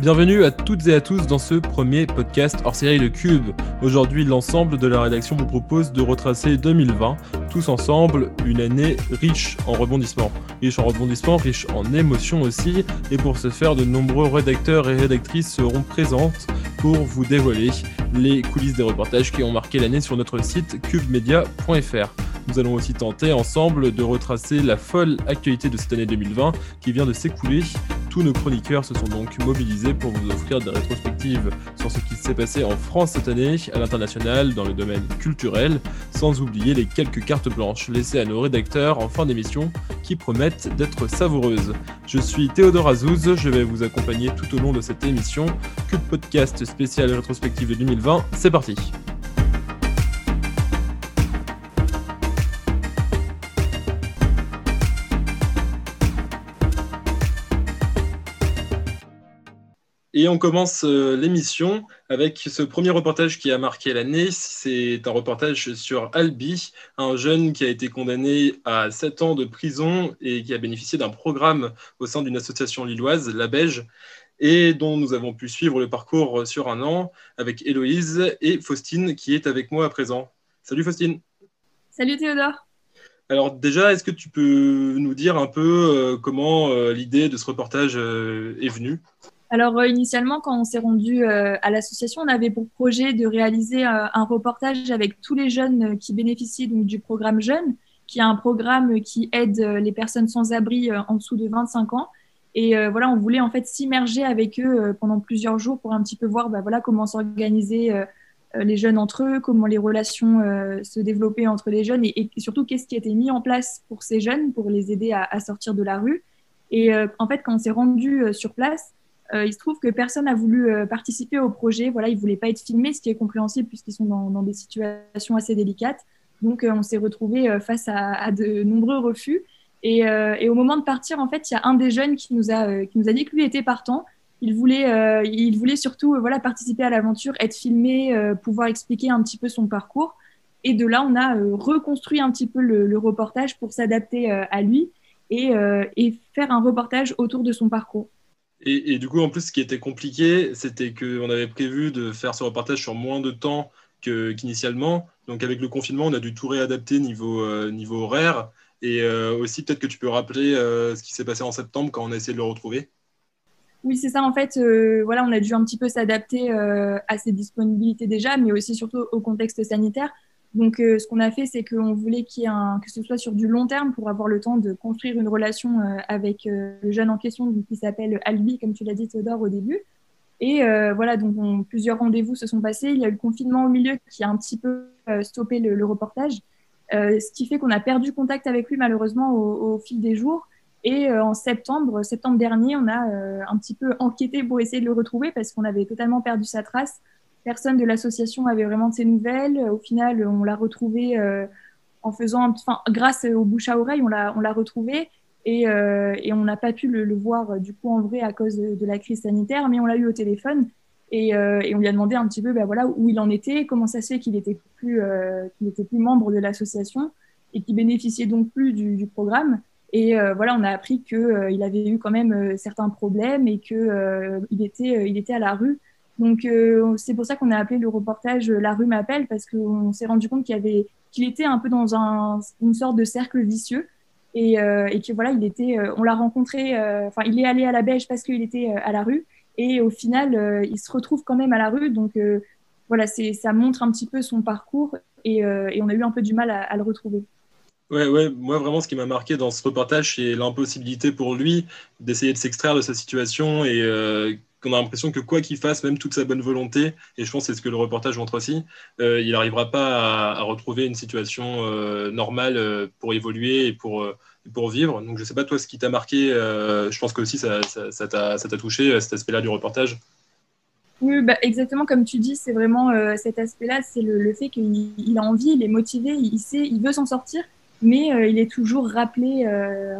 Bienvenue à toutes et à tous dans ce premier podcast hors série Le Cube. Aujourd'hui, l'ensemble de la rédaction vous propose de retracer 2020, tous ensemble, une année riche en rebondissements. Riche en rebondissements, riche en émotions aussi. Et pour ce faire, de nombreux rédacteurs et rédactrices seront présentes pour vous dévoiler les coulisses des reportages qui ont marqué l'année sur notre site cubemedia.fr. Nous allons aussi tenter ensemble de retracer la folle actualité de cette année 2020 qui vient de s'écouler. Tous nos chroniqueurs se sont donc mobilisés pour vous offrir des rétrospectives sur ce qui s'est passé en France cette année, à l'international, dans le domaine culturel, sans oublier les quelques cartes blanches laissées à nos rédacteurs en fin d'émission qui promettent d'être savoureuses. Je suis Théodore Azouz, je vais vous accompagner tout au long de cette émission. Cube Podcast spécial rétrospective de 2020, c'est parti Et on commence euh, l'émission avec ce premier reportage qui a marqué l'année. C'est un reportage sur Albi, un jeune qui a été condamné à 7 ans de prison et qui a bénéficié d'un programme au sein d'une association lilloise, La Beige, et dont nous avons pu suivre le parcours sur un an avec Héloïse et Faustine qui est avec moi à présent. Salut Faustine. Salut Théodore. Alors déjà, est-ce que tu peux nous dire un peu euh, comment euh, l'idée de ce reportage est venue? Alors, euh, initialement, quand on s'est rendu euh, à l'association, on avait pour projet de réaliser euh, un reportage avec tous les jeunes qui bénéficient donc, du programme Jeunes, qui est un programme qui aide les personnes sans abri en dessous de 25 ans. Et voilà, on voulait en fait s'immerger avec eux pendant plusieurs jours pour un petit peu voir bah, voilà, comment s'organiser les jeunes entre eux, comment les relations se développaient entre les jeunes et, surtout qu'est-ce qui été mis en place pour ces jeunes pour les aider à, à sortir de la rue. Et en fait, quand on s'est rendu sur place, euh, il se trouve que personne n'a voulu euh, participer au projet. Voilà, ils ne voulaient pas être filmés, ce qui est compréhensible puisqu'ils sont dans, des situations assez délicates. Donc, euh, on s'est retrouvé face à, de nombreux refus. Et, au moment de partir, en fait, il y a un des jeunes qui nous a, qui nous a dit que lui était partant. Il voulait, il voulait surtout voilà, participer à l'aventure, être filmé, pouvoir expliquer un petit peu son parcours. Et de là, on a reconstruit un petit peu le, reportage pour s'adapter à lui et, et faire un reportage autour de son parcours. Et, du coup, en plus, ce qui était compliqué, c'était qu'on avait prévu de faire ce reportage sur moins de temps qu'initialement. Donc, avec le confinement, on a dû tout réadapter niveau, euh, niveau horaire. Et euh, aussi, peut-être que tu peux rappeler euh, ce qui s'est passé en septembre quand on a essayé de le retrouver. Oui, c'est ça. En fait, voilà, on a dû un petit peu s'adapter à ses disponibilités déjà, mais aussi surtout au contexte sanitaire. Donc, euh, ce qu'on a fait, c'est qu'on voulait que ce soit sur du long terme pour avoir le temps de construire une relation euh, avec euh, le jeune en question qui s'appelle Albi, comme tu l'as dit, Théodore, au début. Et voilà, donc plusieurs rendez-vous se sont passés. Il y a eu le confinement au milieu qui a un petit peu stoppé le, reportage, ce qui fait qu'on a perdu contact avec lui malheureusement au, au fil des jours. Et en septembre, septembre dernier, on a un petit peu enquêté pour essayer de le retrouver parce qu'on avait totalement perdu sa trace personne de l'association avait vraiment de ses nouvelles. Au final, on l'a retrouvé euh, en faisant, enfin, grâce au bouche à oreille, on l'a, on l'a retrouvé et, euh, et on n'a pas pu le, voir euh, du coup en vrai à cause de, la crise sanitaire, mais on l'a eu au téléphone et, on lui a demandé un petit peu, ben voilà, où il en était, comment ça se fait qu'il était plus, qu'il plus membre de l'association et qu'il bénéficiait donc plus du, programme. Et voilà, on a appris qu'il avait eu quand même certains problèmes et qu'il il était, était à la rue donc euh, c'est pour ça qu'on a appelé le reportage La rue m'appelle parce qu'on s'est rendu compte qu'il était un peu dans un, une sorte de cercle vicieux. Et, euh, que voilà il était euh, on l'a rencontré enfin il est allé à la Belge parce qu'il était à la rue. Et au final il se retrouve quand même à la rue. Donc voilà ça montre un petit peu son parcours. Et, on a eu un peu du mal à, à le retrouver. Ouais, ouais, moi vraiment ce qui m'a marqué dans ce reportage, c'est l'impossibilité pour lui d'essayer de s'extraire de sa situation et qu'on a l'impression que quoi qu'il fasse, même toute sa bonne volonté, et je pense c'est ce que le reportage montre aussi, euh, il n'arrivera pas à, retrouver une situation euh, normale euh, pour évoluer et pour, pour vivre. Donc je ne sais pas toi ce qui t'a marqué, je pense que aussi ça, ça, t'a touché, cet aspect-là du reportage. Oui, bah, exactement comme tu dis, c'est vraiment cet aspect-là, c'est le, fait qu'il a envie, il est motivé, il sait, il veut s'en sortir, mais il est toujours rappelé,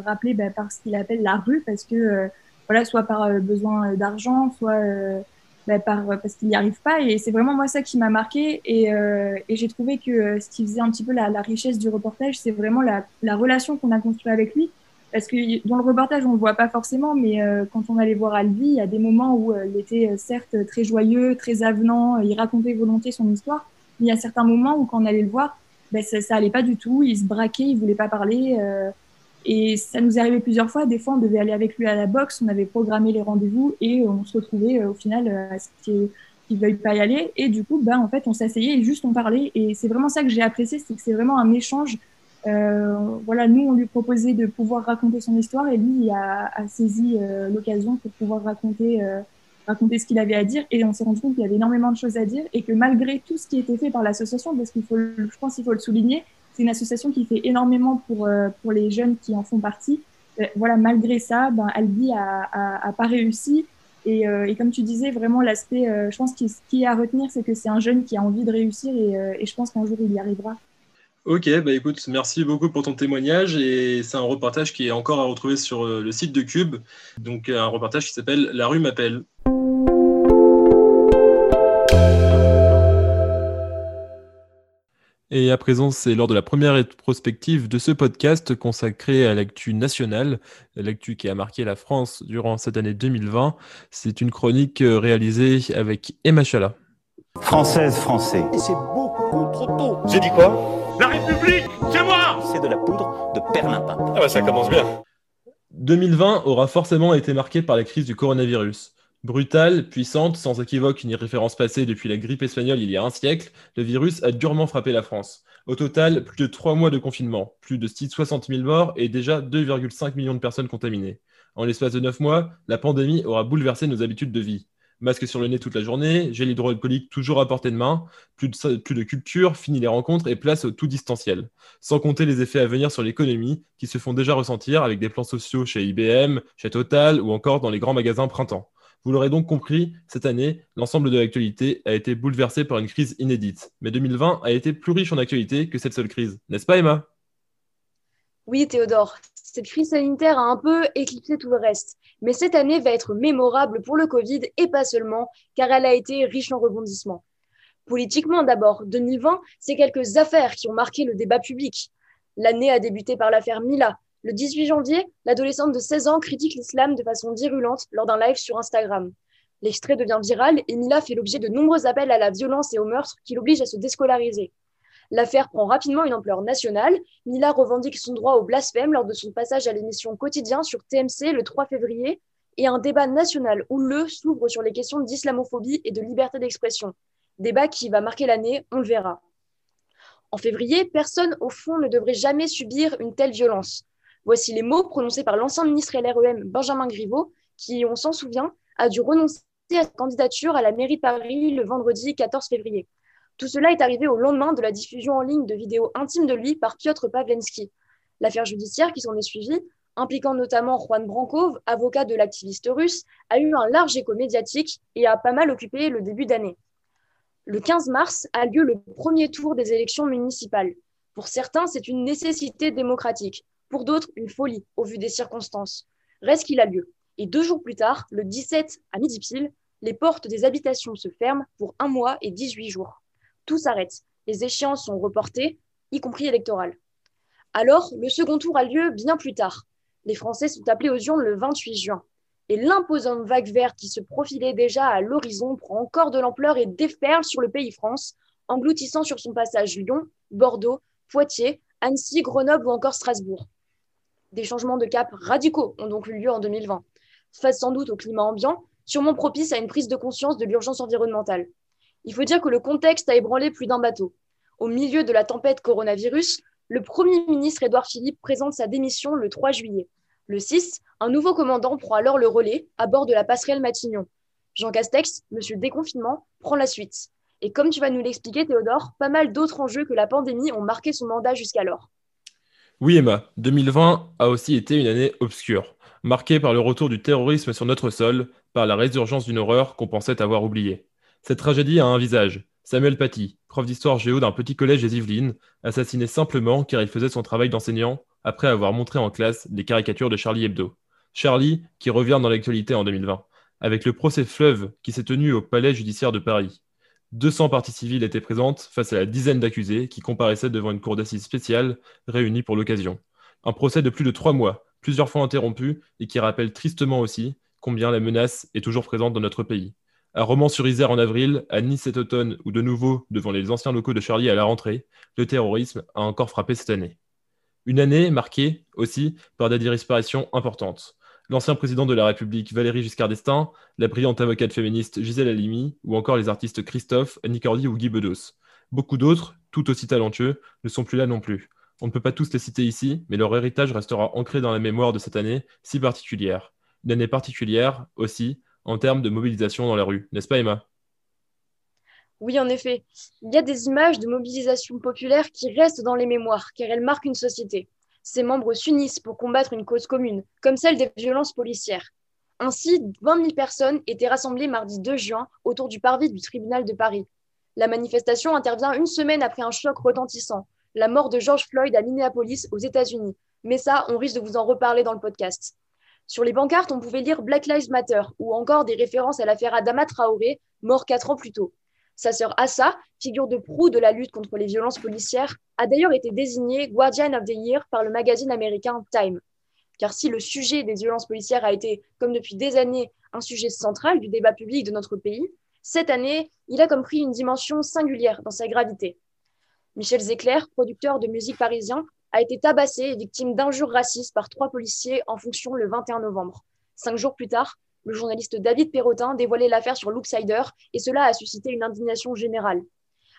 rappelé bah, par ce qu'il appelle la rue, parce que voilà, soit par euh, besoin euh, d'argent, soit euh, bah, par, parce qu'il n'y arrive pas. Et c'est vraiment moi ça qui m'a marqué. Et, et j'ai trouvé que ce qui faisait un petit peu la, richesse du reportage, c'est vraiment la, la relation qu'on a construite avec lui. parce que dans le reportage, on le voit pas forcément, mais euh, quand on allait voir Albi, il y a des moments où euh, il était euh, certes très joyeux, très avenant, il racontait volontiers son histoire, mais il y a certains moments où quand on allait le voir, ben, ça, ça allait pas du tout, il se braquait, il voulait pas parler, et ça nous est arrivé plusieurs fois. Des fois, on devait aller avec lui à la boxe, on avait programmé les rendez-vous et on se retrouvait au final à ce qu'il ne veuille pas y aller, et du coup, ben en fait, on s'asseyait et juste on parlait, et c'est vraiment ça que j'ai apprécié, c'est que c'est vraiment un échange euh, voilà, nous, on lui proposait de pouvoir raconter son histoire et lui a, a saisi euh, l'occasion pour pouvoir raconter, euh, raconter ce qu'il avait à dire. Et on s'est rendu compte qu'il y avait énormément de choses à dire et que malgré tout ce qui était fait par l'association, parce qu'il faut, je pense qu'il faut le souligner, c'est une association qui fait énormément pour, pour les jeunes qui en font partie. voilà, malgré ça, ben, Albi a, pas réussi. Et, et, comme tu disais, vraiment l'aspect, je pense que ce qui est à retenir, c'est que c'est un jeune qui a envie de réussir et, et je pense qu'un jour il y arrivera. Ok, bah écoute, merci beaucoup pour ton témoignage et c'est un reportage qui est encore à retrouver sur euh, le site de Cube, donc un reportage qui s'appelle La rue m'appelle. Et à présent, c'est lors de la première rétrospective de ce podcast consacré à l'actu nationale, l'actu qui a marqué la France durant cette année 2020. C'est une chronique euh, réalisée avec Emma Chala. Française, français. Et c'est beaucoup trop tôt. J'ai dit quoi? La République, c'est moi C'est de la poudre de perlimpin. Ah bah ça commence bien. 2020 aura forcément été marqué par la crise du coronavirus. Brutale, puissante, sans équivoque ni référence passée depuis la grippe espagnole il y a un siècle, le virus a durement frappé la France. Au total, plus de 3 mois de confinement, plus de 60 000 morts et déjà 2,5 millions de personnes contaminées. En l'espace de 9 mois, la pandémie aura bouleversé nos habitudes de vie masque sur le nez toute la journée, gel hydroalcoolique toujours à portée de main, plus de, plus de culture, fini les rencontres et place au tout distanciel. Sans compter les effets à venir sur l'économie qui se font déjà ressentir avec des plans sociaux chez IBM, chez Total ou encore dans les grands magasins printemps. Vous l'aurez donc compris, cette année, l'ensemble de l'actualité a été bouleversé par une crise inédite. Mais 2020 a été plus riche en actualité que cette seule crise. N'est-ce pas Emma? Oui Théodore, cette crise sanitaire a un peu éclipsé tout le reste. Mais cette année va être mémorable pour le Covid et pas seulement, car elle a été riche en rebondissements. Politiquement d'abord, 2020, c'est quelques affaires qui ont marqué le débat public. L'année a débuté par l'affaire Mila. Le 18 janvier, l'adolescente de 16 ans critique l'islam de façon virulente lors d'un live sur Instagram. L'extrait devient viral et Mila fait l'objet de nombreux appels à la violence et au meurtre qui l'obligent à se déscolariser. L'affaire prend rapidement une ampleur nationale. Mila revendique son droit au blasphème lors de son passage à l'émission Quotidien sur TMC le 3 février et un débat national où le s'ouvre sur les questions d'islamophobie et de liberté d'expression. Débat qui va marquer l'année, on le verra. En février, personne au fond ne devrait jamais subir une telle violence. Voici les mots prononcés par l'ancien ministre LREM Benjamin Griveaux, qui, on s'en souvient, a dû renoncer à sa candidature à la mairie de Paris le vendredi 14 février. Tout cela est arrivé au lendemain de la diffusion en ligne de vidéos intimes de lui par Piotr Pavlensky. L'affaire judiciaire qui s'en est suivie, impliquant notamment Juan Brankov, avocat de l'activiste russe, a eu un large écho médiatique et a pas mal occupé le début d'année. Le 15 mars a lieu le premier tour des élections municipales. Pour certains, c'est une nécessité démocratique. Pour d'autres, une folie, au vu des circonstances. Reste qu'il a lieu. Et deux jours plus tard, le 17 à midi pile, les portes des habitations se ferment pour un mois et 18 jours tout s'arrête. Les échéances sont reportées, y compris électorales. Alors, le second tour a lieu bien plus tard. Les Français sont appelés aux urnes le 28 juin. Et l'imposante vague verte qui se profilait déjà à l'horizon prend encore de l'ampleur et déferle sur le pays France, engloutissant sur son passage Lyon, Bordeaux, Poitiers, Annecy, Grenoble ou encore Strasbourg. Des changements de cap radicaux ont donc eu lieu en 2020, face sans doute au climat ambiant, sûrement propice à une prise de conscience de l'urgence environnementale. Il faut dire que le contexte a ébranlé plus d'un bateau. Au milieu de la tempête coronavirus, le Premier ministre Édouard Philippe présente sa démission le 3 juillet. Le 6, un nouveau commandant prend alors le relais à bord de la passerelle Matignon. Jean Castex, monsieur déconfinement, prend la suite. Et comme tu vas nous l'expliquer, Théodore, pas mal d'autres enjeux que la pandémie ont marqué son mandat jusqu'alors. Oui, Emma, 2020 a aussi été une année obscure, marquée par le retour du terrorisme sur notre sol, par la résurgence d'une horreur qu'on pensait avoir oubliée. Cette tragédie a un visage. Samuel Paty, prof d'histoire géo d'un petit collège des Yvelines, assassiné simplement car il faisait son travail d'enseignant après avoir montré en classe des caricatures de Charlie Hebdo. Charlie qui revient dans l'actualité en 2020, avec le procès Fleuve qui s'est tenu au palais judiciaire de Paris. 200 parties civiles étaient présentes face à la dizaine d'accusés qui comparaissaient devant une cour d'assises spéciale réunie pour l'occasion. Un procès de plus de trois mois plusieurs fois interrompu et qui rappelle tristement aussi combien la menace est toujours présente dans notre pays. À Romans-sur-Isère en avril, à Nice cet automne ou de nouveau devant les anciens locaux de Charlie à la rentrée, le terrorisme a encore frappé cette année. Une année marquée aussi par des disparitions importantes. L'ancien président de la République Valérie Giscard d'Estaing, la brillante avocate féministe Gisèle Halimi ou encore les artistes Christophe, Annie Cordy ou Guy Bedos. Beaucoup d'autres, tout aussi talentueux, ne sont plus là non plus. On ne peut pas tous les citer ici, mais leur héritage restera ancré dans la mémoire de cette année si particulière. Une année particulière aussi en termes de mobilisation dans la rue, n'est-ce pas Emma? Oui, en effet. Il y a des images de mobilisation populaire qui restent dans les mémoires, car elles marquent une société. Ses membres s'unissent pour combattre une cause commune, comme celle des violences policières. Ainsi, 20 000 personnes étaient rassemblées mardi 2 juin autour du parvis du tribunal de Paris. La manifestation intervient une semaine après un choc retentissant, la mort de George Floyd à Minneapolis, aux États-Unis. Mais ça, on risque de vous en reparler dans le podcast. Sur les pancartes, on pouvait lire Black Lives Matter ou encore des références à l'affaire Adama Traoré, mort quatre ans plus tôt. Sa sœur Assa, figure de proue de la lutte contre les violences policières, a d'ailleurs été désignée Guardian of the Year par le magazine américain Time. Car si le sujet des violences policières a été, comme depuis des années, un sujet central du débat public de notre pays, cette année, il a comme pris une dimension singulière dans sa gravité. Michel Zecler, producteur de musique parisien, a été tabassé et victime d'injures racistes par trois policiers en fonction le 21 novembre. Cinq jours plus tard, le journaliste David Perrotin dévoilait l'affaire sur Looksider et cela a suscité une indignation générale.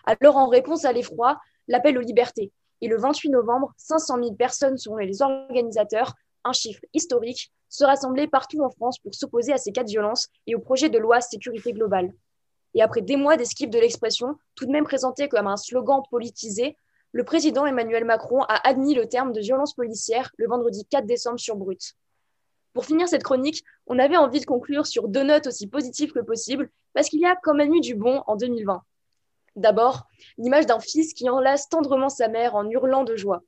Alors, en réponse à l'effroi, l'appel aux libertés. Et le 28 novembre, 500 000 personnes, selon les organisateurs, un chiffre historique, se rassemblaient partout en France pour s'opposer à ces cas de violence et au projet de loi sécurité globale. Et après des mois d'esquive de l'expression, tout de même présenté comme un slogan politisé, le président Emmanuel Macron a admis le terme de violence policière le vendredi 4 décembre sur Brut. Pour finir cette chronique, on avait envie de conclure sur deux notes aussi positives que possible, parce qu'il y a quand même eu du bon en 2020. D'abord, l'image d'un fils qui enlace tendrement sa mère en hurlant de joie.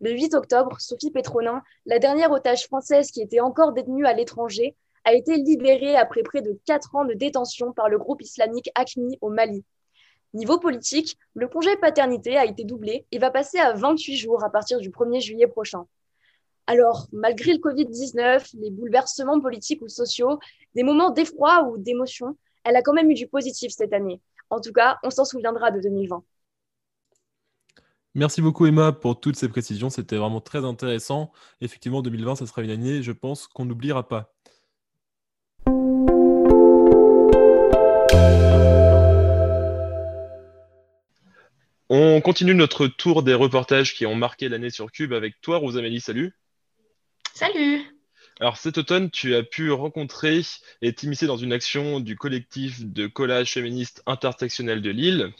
Le 8 octobre, Sophie Pétronin, la dernière otage française qui était encore détenue à l'étranger, a été libérée après près de quatre ans de détention par le groupe islamique ACMI au Mali. Niveau politique, le congé paternité a été doublé et va passer à 28 jours à partir du 1er juillet prochain. Alors, malgré le Covid-19, les bouleversements politiques ou sociaux, des moments d'effroi ou d'émotion, elle a quand même eu du positif cette année. En tout cas, on s'en souviendra de 2020. Merci beaucoup Emma pour toutes ces précisions, c'était vraiment très intéressant. Effectivement, 2020, ça sera une année, je pense, qu'on n'oubliera pas. On continue notre tour des reportages qui ont marqué l'année sur Cube avec toi, Rosamélie. Salut. Salut. Alors cet automne, tu as pu rencontrer et t'immiscer dans une action du collectif de collage féministe intersectionnel de Lille.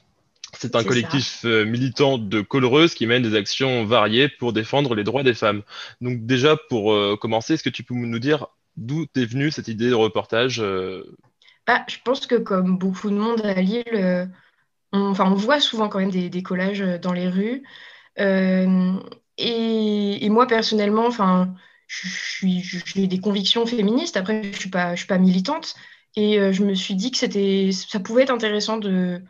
C'est un collectif euh, militant de coloreuses qui mène des actions variées pour défendre les droits des femmes. Donc déjà, pour euh, commencer, est-ce que tu peux nous dire d'où est venue cette idée de reportage euh? bah, Je pense que comme beaucoup de monde à Lille, on, enfin, on voit souvent quand même des, collages euh, dans les rues. Euh, et, moi, personnellement, enfin, j'ai des convictions féministes. Après, je ne suis, pas, suis pas militante. Et euh, je me suis dit que ça pouvait être intéressant de,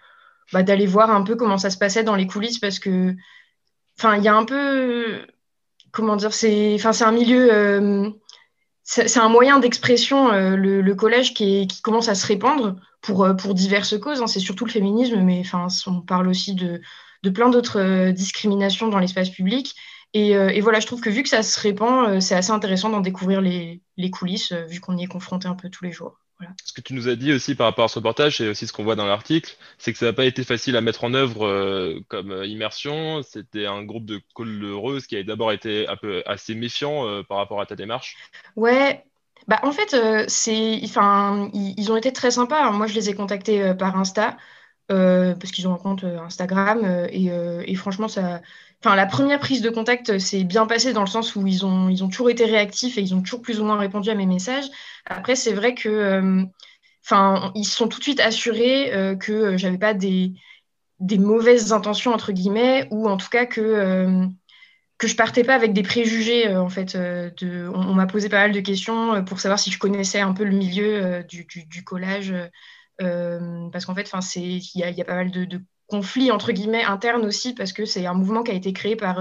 bah, d'aller voir un peu comment ça se passait dans les coulisses parce que, enfin, il y a un peu, comment dire, c'est, un milieu, c'est un moyen d'expression, le, collège qui, commence à se répandre pour, euh, pour diverses causes. Hein. C'est surtout le féminisme, mais on parle aussi de, de plein d'autres euh, discriminations dans l'espace public. Et, euh, et, voilà, je trouve que vu que ça se répand, c'est assez intéressant d'en découvrir les, les coulisses, vu qu'on y est confronté un peu tous les jours. Voilà. Ce que tu nous as dit aussi par rapport à ce reportage, et aussi ce qu'on voit dans l'article, c'est que ça n'a pas été facile à mettre en œuvre comme immersion. C'était un groupe de collereuses qui a d'abord été un peu assez méfiant par rapport à ta démarche. Ouais, bah, en fait, euh, c'est, enfin, ils, ont été très sympas. Moi, je les ai contactés euh, par Insta euh, parce qu'ils ont un compte Instagram et, franchement, ça, enfin, la première prise de contact s'est bien passée dans le sens où ils ont, ils ont toujours été réactifs et ils ont toujours plus ou moins répondu à mes messages. Après, c'est vrai que, enfin, ils se sont tout de suite assurés que j'avais pas des, des mauvaises intentions entre guillemets ou en tout cas que que je partais pas avec des préjugés en fait. on, m'a posé pas mal de questions pour savoir si je connaissais un peu le milieu du, du, collage, parce qu'en fait, il y, y, a pas mal de, conflit entre guillemets interne aussi parce que c'est un mouvement qui a été créé par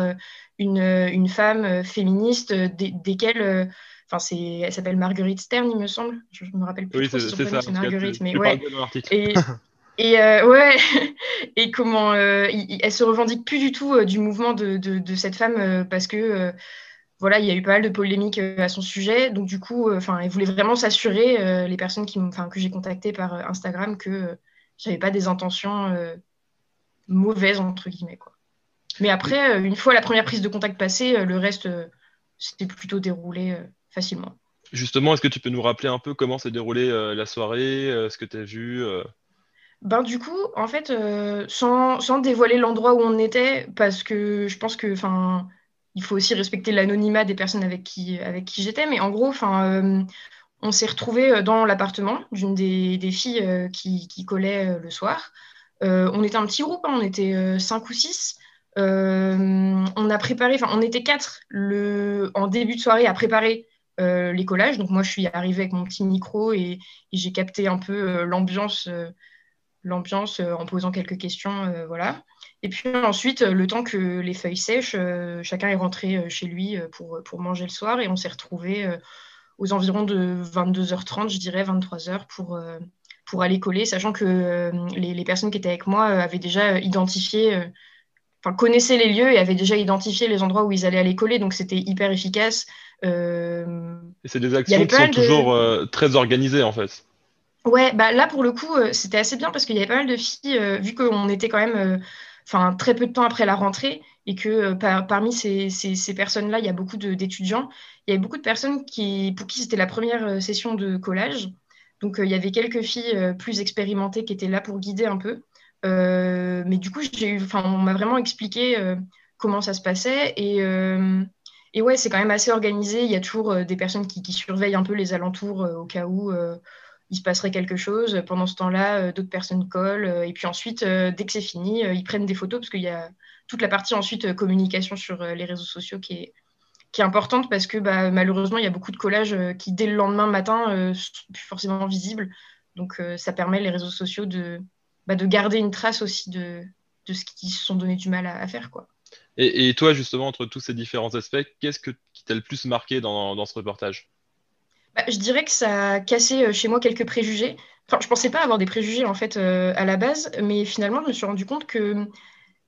une, une, femme féministe desquelles Enfin, c'est, elle s'appelle Marguerite Stern, il me semble. Je me rappelle plus oui, c'est, c'est Marguerite, tu, mais tu ouais. Et, et euh, ouais, et comment euh, il, elle se revendique plus du tout euh, du mouvement de, de, de cette femme euh, parce que euh, voilà, il y a eu pas mal de polémiques euh, à son sujet. Donc du coup, enfin, elle voulait vraiment s'assurer les personnes qui, que j'ai contactées par Instagram que j'avais pas des intentions mauvaises entre guillemets quoi. Mais après, une fois la première prise de contact passée, le reste c'était plutôt déroulé facilement. Justement, est-ce que tu peux nous rappeler un peu comment s'est déroulée euh, la soirée, euh, ce que tu as vu euh... Ben, du coup, en fait, euh, sans, sans, dévoiler l'endroit où on était, parce que je pense que, enfin, il faut aussi respecter l'anonymat des personnes avec qui, avec qui j'étais, mais en gros, enfin, on s'est retrouvés dans l'appartement d'une des, filles qui, qui collait le soir. on était un petit groupe, hein, on était cinq ou six. on a préparé, enfin, on était quatre en début de soirée à préparer euh, les collages. Donc moi, je suis arrivée avec mon petit micro et, j'ai capté un peu euh, l'ambiance, euh, l'ambiance en posant quelques questions, voilà. Et puis ensuite, le temps que les feuilles sèchent, chacun est rentré chez lui pour, pour manger le soir et on s'est retrouvés aux environs de 22h30, je dirais 23h pour pour aller coller, sachant que les, les, personnes qui étaient avec moi avaient déjà identifié, enfin connaissaient les lieux et avaient déjà identifié les endroits où ils allaient aller coller, donc c'était hyper efficace. Euh, et c'est des actions qui sont de... toujours euh, très organisées en fait. Ouais, bah là pour le coup, euh, c'était assez bien parce qu'il y avait pas mal de filles, euh, vu qu'on était quand même enfin très peu de temps après la rentrée et que par, parmi ces, ces, personnes-là, il y a beaucoup d'étudiants. Il y avait beaucoup de personnes qui, pour qui c'était la première session de collage. Donc il y avait quelques filles plus expérimentées qui étaient là pour guider un peu. mais du coup, eu, on m'a vraiment expliqué comment ça se passait et ouais, c'est quand même assez organisé. Il y a toujours euh, des personnes qui, surveillent un peu les alentours euh, au cas où euh, il se passerait quelque chose. Pendant ce temps-là, d'autres personnes collent. et puis ensuite, dès que c'est fini, ils prennent des photos parce qu'il y a toute la partie ensuite communication sur les réseaux sociaux qui est, importante parce que bah, malheureusement, il y a beaucoup de collages qui, dès le lendemain matin, sont plus forcément visibles. Donc, ça permet les réseaux sociaux de, bah, de garder une trace aussi de, ce qu'ils se sont donné du mal à, faire. Et, toi, justement, entre tous ces différents aspects, qu'est-ce que, qui t'a le plus marqué dans ce reportage? Bah, Je dirais que ça a cassé euh, chez moi quelques préjugés. Enfin, je pensais pas avoir des préjugés en fait euh, à la base, mais finalement, je me suis rendu compte que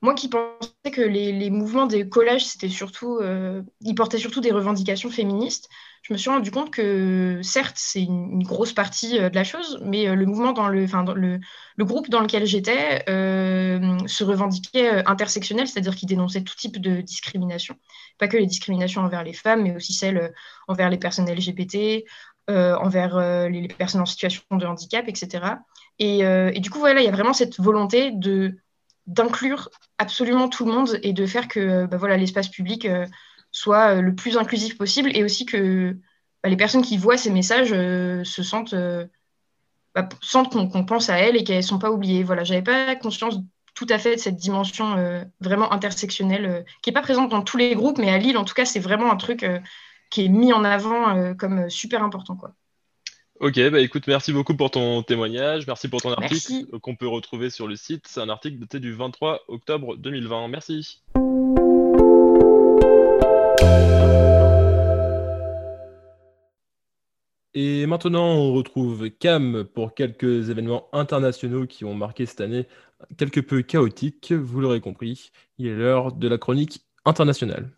moi qui pensais que les, les mouvements des collages, c'était surtout, euh, ils portaient surtout des revendications féministes, je me suis rendu compte que certes, c'est une, grosse partie euh, de la chose, mais euh, le mouvement dans le, enfin, le, le groupe dans lequel j'étais euh, se revendiquait intersectionnel, c'est-à-dire qu'il dénonçait tout type de discrimination, pas que les discriminations envers les femmes, mais aussi celles envers les personnes LGBT, envers les, personnes en situation de handicap, etc. Et, du coup, voilà, il y a vraiment cette volonté de d'inclure absolument tout le monde et de faire que bah, voilà l'espace public soit le plus inclusif possible et aussi que bah, les personnes qui voient ces messages euh, se sentent, euh, bah, sentent qu'on qu pense à elles et qu'elles ne sont pas oubliées. Voilà, j'avais pas conscience tout à fait de cette dimension euh, vraiment intersectionnelle euh, qui n'est pas présente dans tous les groupes, mais à Lille, en tout cas, c'est vraiment un truc euh, qui est mis en avant comme super important. Quoi. Ok, bah écoute, merci beaucoup pour ton témoignage, merci pour ton article qu'on peut retrouver sur le site. C'est un article daté du 23 octobre 2020. Merci. Et maintenant, on retrouve Cam pour quelques événements internationaux qui ont marqué cette année quelque peu chaotique. Vous l'aurez compris, il est l'heure de la chronique internationale.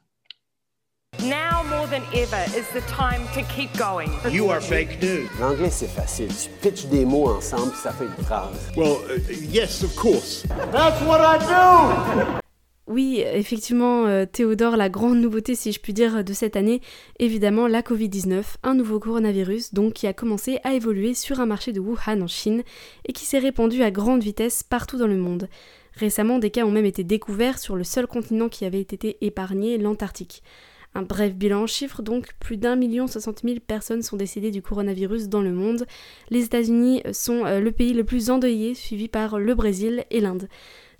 Now more than ever is the time to keep going. You are fake news. L'anglais, c'est facile. Tu pitches des mots ensemble, ça fait une phrase. Well, uh, yes, of course. That's what I do! Oui, effectivement, euh, Théodore, la grande nouveauté, si je puis dire, de cette année, évidemment la Covid-19, un nouveau coronavirus, donc qui a commencé à évoluer sur un marché de Wuhan en Chine et qui s'est répandu à grande vitesse partout dans le monde. Récemment, des cas ont même été découverts sur le seul continent qui avait été épargné, l'Antarctique. Un bref bilan en chiffres donc, plus d'un million soixante mille personnes sont décédées du coronavirus dans le monde. Les États-Unis sont euh, le pays le plus endeuillé, suivi par le Brésil et l'Inde.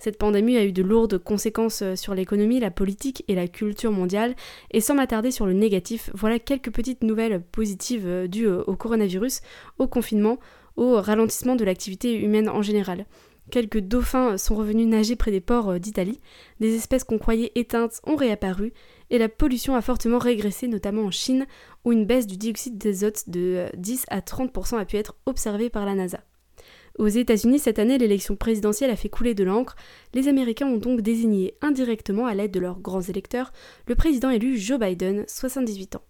Cette pandémie a eu de lourdes conséquences euh, sur l'économie, la politique et la culture mondiale, et sans m'attarder sur le négatif, voilà quelques petites nouvelles positives euh, dues au coronavirus, au confinement, au ralentissement de l'activité humaine en général. Quelques dauphins sont revenus nager près des ports euh, d'Italie, des espèces qu'on croyait éteintes ont réapparu, et la pollution a fortement régressé, notamment en Chine, où une baisse du dioxyde d'azote de 10 à 30% a pu être observée par la NASA. Aux États-Unis, cette année, l'élection présidentielle a fait couler de l'encre. Les Américains ont donc désigné indirectement, à l'aide de leurs grands électeurs, le président élu Joe Biden, 78 ans.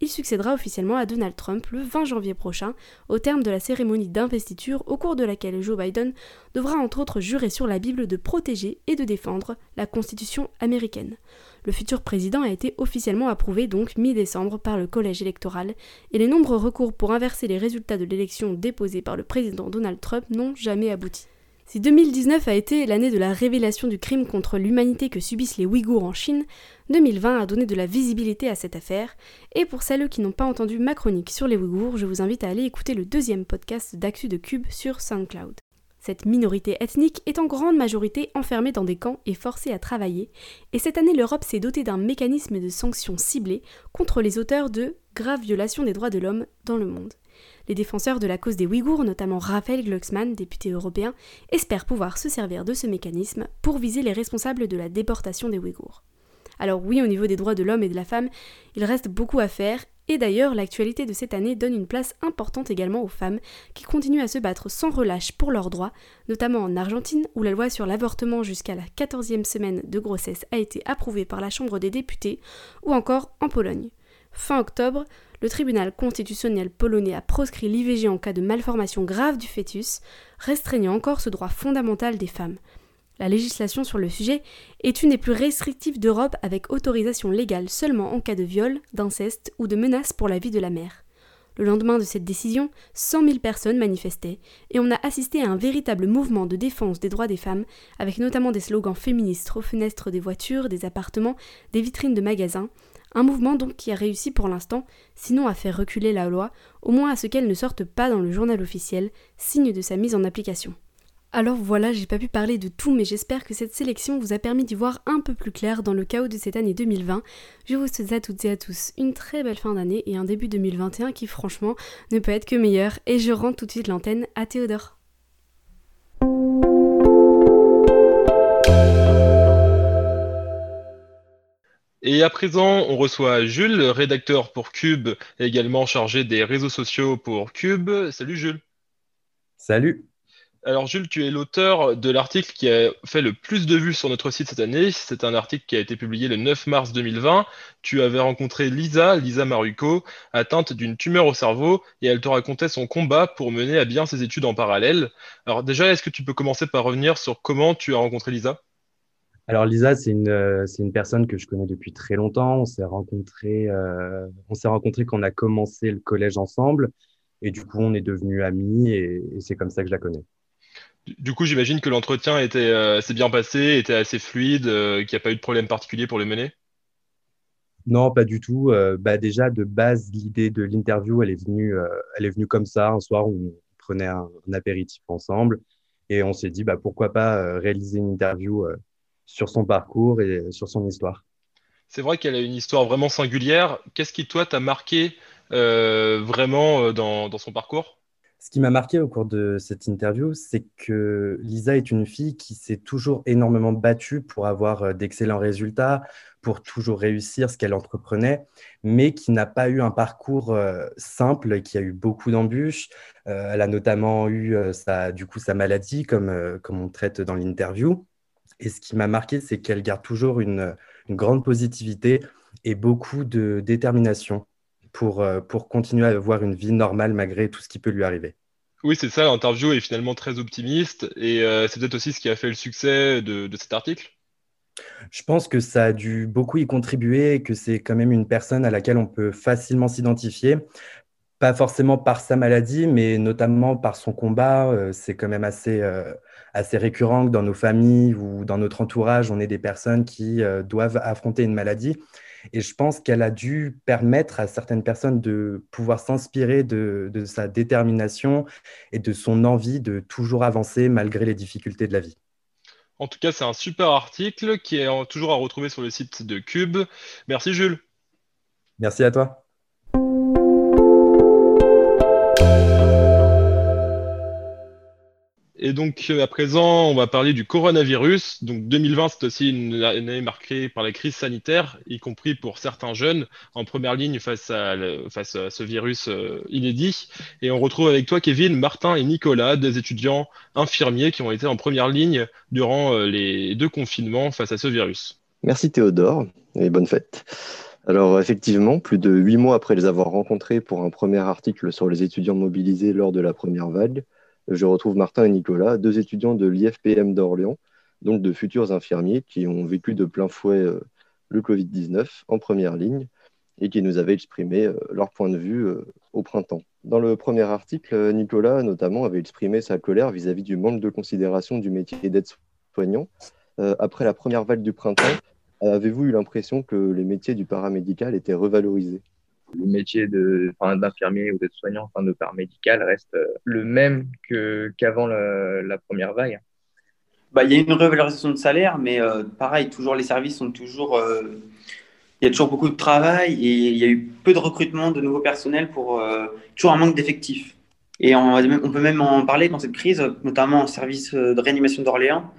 Il succédera officiellement à Donald Trump le 20 janvier prochain, au terme de la cérémonie d'investiture au cours de laquelle Joe Biden devra entre autres jurer sur la Bible de protéger et de défendre la Constitution américaine. Le futur président a été officiellement approuvé donc mi-décembre par le collège électoral et les nombreux recours pour inverser les résultats de l'élection déposés par le président Donald Trump n'ont jamais abouti. Si 2019 a été l'année de la révélation du crime contre l'humanité que subissent les Ouïghours en Chine, 2020 a donné de la visibilité à cette affaire, et pour celles qui n'ont pas entendu ma chronique sur les Ouïghours, je vous invite à aller écouter le deuxième podcast d'Actu de Cube sur SoundCloud. Cette minorité ethnique est en grande majorité enfermée dans des camps et forcée à travailler, et cette année l'Europe s'est dotée d'un mécanisme de sanctions ciblées contre les auteurs de graves violations des droits de l'homme dans le monde. Les défenseurs de la cause des Ouïghours, notamment Raphaël Glucksmann, député européen, espèrent pouvoir se servir de ce mécanisme pour viser les responsables de la déportation des Ouïghours. Alors oui, au niveau des droits de l'homme et de la femme, il reste beaucoup à faire, et d'ailleurs l'actualité de cette année donne une place importante également aux femmes qui continuent à se battre sans relâche pour leurs droits, notamment en Argentine où la loi sur l'avortement jusqu'à la 14e semaine de grossesse a été approuvée par la Chambre des députés, ou encore en Pologne. Fin octobre, le tribunal constitutionnel polonais a proscrit l'IVG en cas de malformation grave du fœtus, restreignant encore ce droit fondamental des femmes. La législation sur le sujet est une des plus restrictives d'Europe avec autorisation légale seulement en cas de viol, d'inceste ou de menace pour la vie de la mère. Le lendemain de cette décision, 100 000 personnes manifestaient et on a assisté à un véritable mouvement de défense des droits des femmes, avec notamment des slogans féministes aux fenêtres des voitures, des appartements, des vitrines de magasins, un mouvement donc qui a réussi pour l'instant, sinon à faire reculer la loi, au moins à ce qu'elle ne sorte pas dans le journal officiel, signe de sa mise en application. Alors voilà, j'ai pas pu parler de tout, mais j'espère que cette sélection vous a permis d'y voir un peu plus clair dans le chaos de cette année 2020. Je vous souhaite à toutes et à tous une très belle fin d'année et un début 2021 qui franchement ne peut être que meilleur. Et je rends tout de suite l'antenne à Théodore. Et à présent, on reçoit Jules, rédacteur pour Cube, et également chargé des réseaux sociaux pour Cube. Salut Jules. Salut. Alors Jules, tu es l'auteur de l'article qui a fait le plus de vues sur notre site cette année. C'est un article qui a été publié le 9 mars 2020. Tu avais rencontré Lisa, Lisa Maruco, atteinte d'une tumeur au cerveau, et elle te racontait son combat pour mener à bien ses études en parallèle. Alors déjà, est-ce que tu peux commencer par revenir sur comment tu as rencontré Lisa? Alors Lisa, c'est une, euh, c'est une personne que je connais depuis très longtemps. On s'est rencontrés, euh, on s'est rencontrés quand on a commencé le collège ensemble. Et du coup, on est devenus amis et, c'est comme ça que je la connais. Du coup, j'imagine que l'entretien était, euh, s'est bien passé, était assez fluide, qu'il n'y a pas eu de problème particulier pour le mener? Non, pas du tout. bah, déjà, de base, l'idée de l'interview, elle, est venue, elle est venue comme ça, un soir où on prenait un, un apéritif ensemble. Et on s'est dit, bah, pourquoi pas réaliser une interview sur son parcours et sur son histoire. C'est vrai qu'elle a une histoire vraiment singulière. Qu'est-ce qui, toi, t'a marqué euh, vraiment euh, dans, son parcours? Ce qui m'a marqué au cours de cette interview, c'est que Lisa est une fille qui s'est toujours énormément battue pour avoir euh, d'excellents résultats, pour toujours réussir ce qu'elle entreprenait, mais qui n'a pas eu un parcours simple, qui a eu beaucoup d'embûches. elle a notamment eu sa, du coup, sa maladie, comme, comme on traite dans l'interview. Et ce qui m'a marqué, c'est qu'elle garde toujours une, grande positivité et beaucoup de détermination pour, euh, pour continuer à avoir une vie normale malgré tout ce qui peut lui arriver. Oui, c'est ça, l'interview est finalement très optimiste et euh, c'est peut-être aussi ce qui a fait le succès de, de, cet article. Je pense que ça a dû beaucoup y contribuer et que c'est quand même une personne à laquelle on peut facilement s'identifier pas forcément par sa maladie, mais notamment par son combat. Euh, c'est quand même assez, euh, assez récurrent que dans nos familles ou dans notre entourage, on ait des personnes qui doivent affronter une maladie. Et je pense qu'elle a dû permettre à certaines personnes de pouvoir s'inspirer de, de, sa détermination et de son envie de toujours avancer malgré les difficultés de la vie. En tout cas, c'est un super article qui est toujours à retrouver sur le site de Cube. Merci Jules. Merci à toi. Et donc, euh, à présent, on va parler du coronavirus. Donc, 2020, c'est aussi une année marquée par la crise sanitaire, y compris pour certains jeunes en première ligne face à, face à ce virus euh, inédit. Et on retrouve avec toi, Kevin, Martin et Nicolas, des étudiants infirmiers qui ont été en première ligne durant euh, les deux confinements face à ce virus. Merci Théodore et bonne fête. Alors effectivement, plus de huit mois après les avoir rencontrés pour un premier article sur les étudiants mobilisés lors de la première vague, je retrouve Martin et Nicolas, deux étudiants de l'IFPM d'Orléans, donc de futurs infirmiers qui ont vécu de plein fouet euh, le Covid-19 en première ligne et qui nous avaient exprimé euh, leur point de vue euh, au printemps. Dans le premier article, Nicolas notamment avait exprimé sa colère vis-à-vis du manque de considération du métier d'aide-soignant. après la première vague du printemps, avez-vous eu l'impression que les métiers du paramédical étaient revalorisés? Le métier d'infirmier ou d'être soignant, enfin de paramédical reste euh, le même qu'avant la, première vague. Bah, il y a une revalorisation de salaire, mais euh, pareil, toujours les services sont toujours. Euh, il y a toujours beaucoup de travail et il y a eu peu de recrutement de nouveaux personnels pour toujours un manque d'effectifs. Et on, on, peut même en parler dans cette crise, notamment en service de réanimation d'Orléans.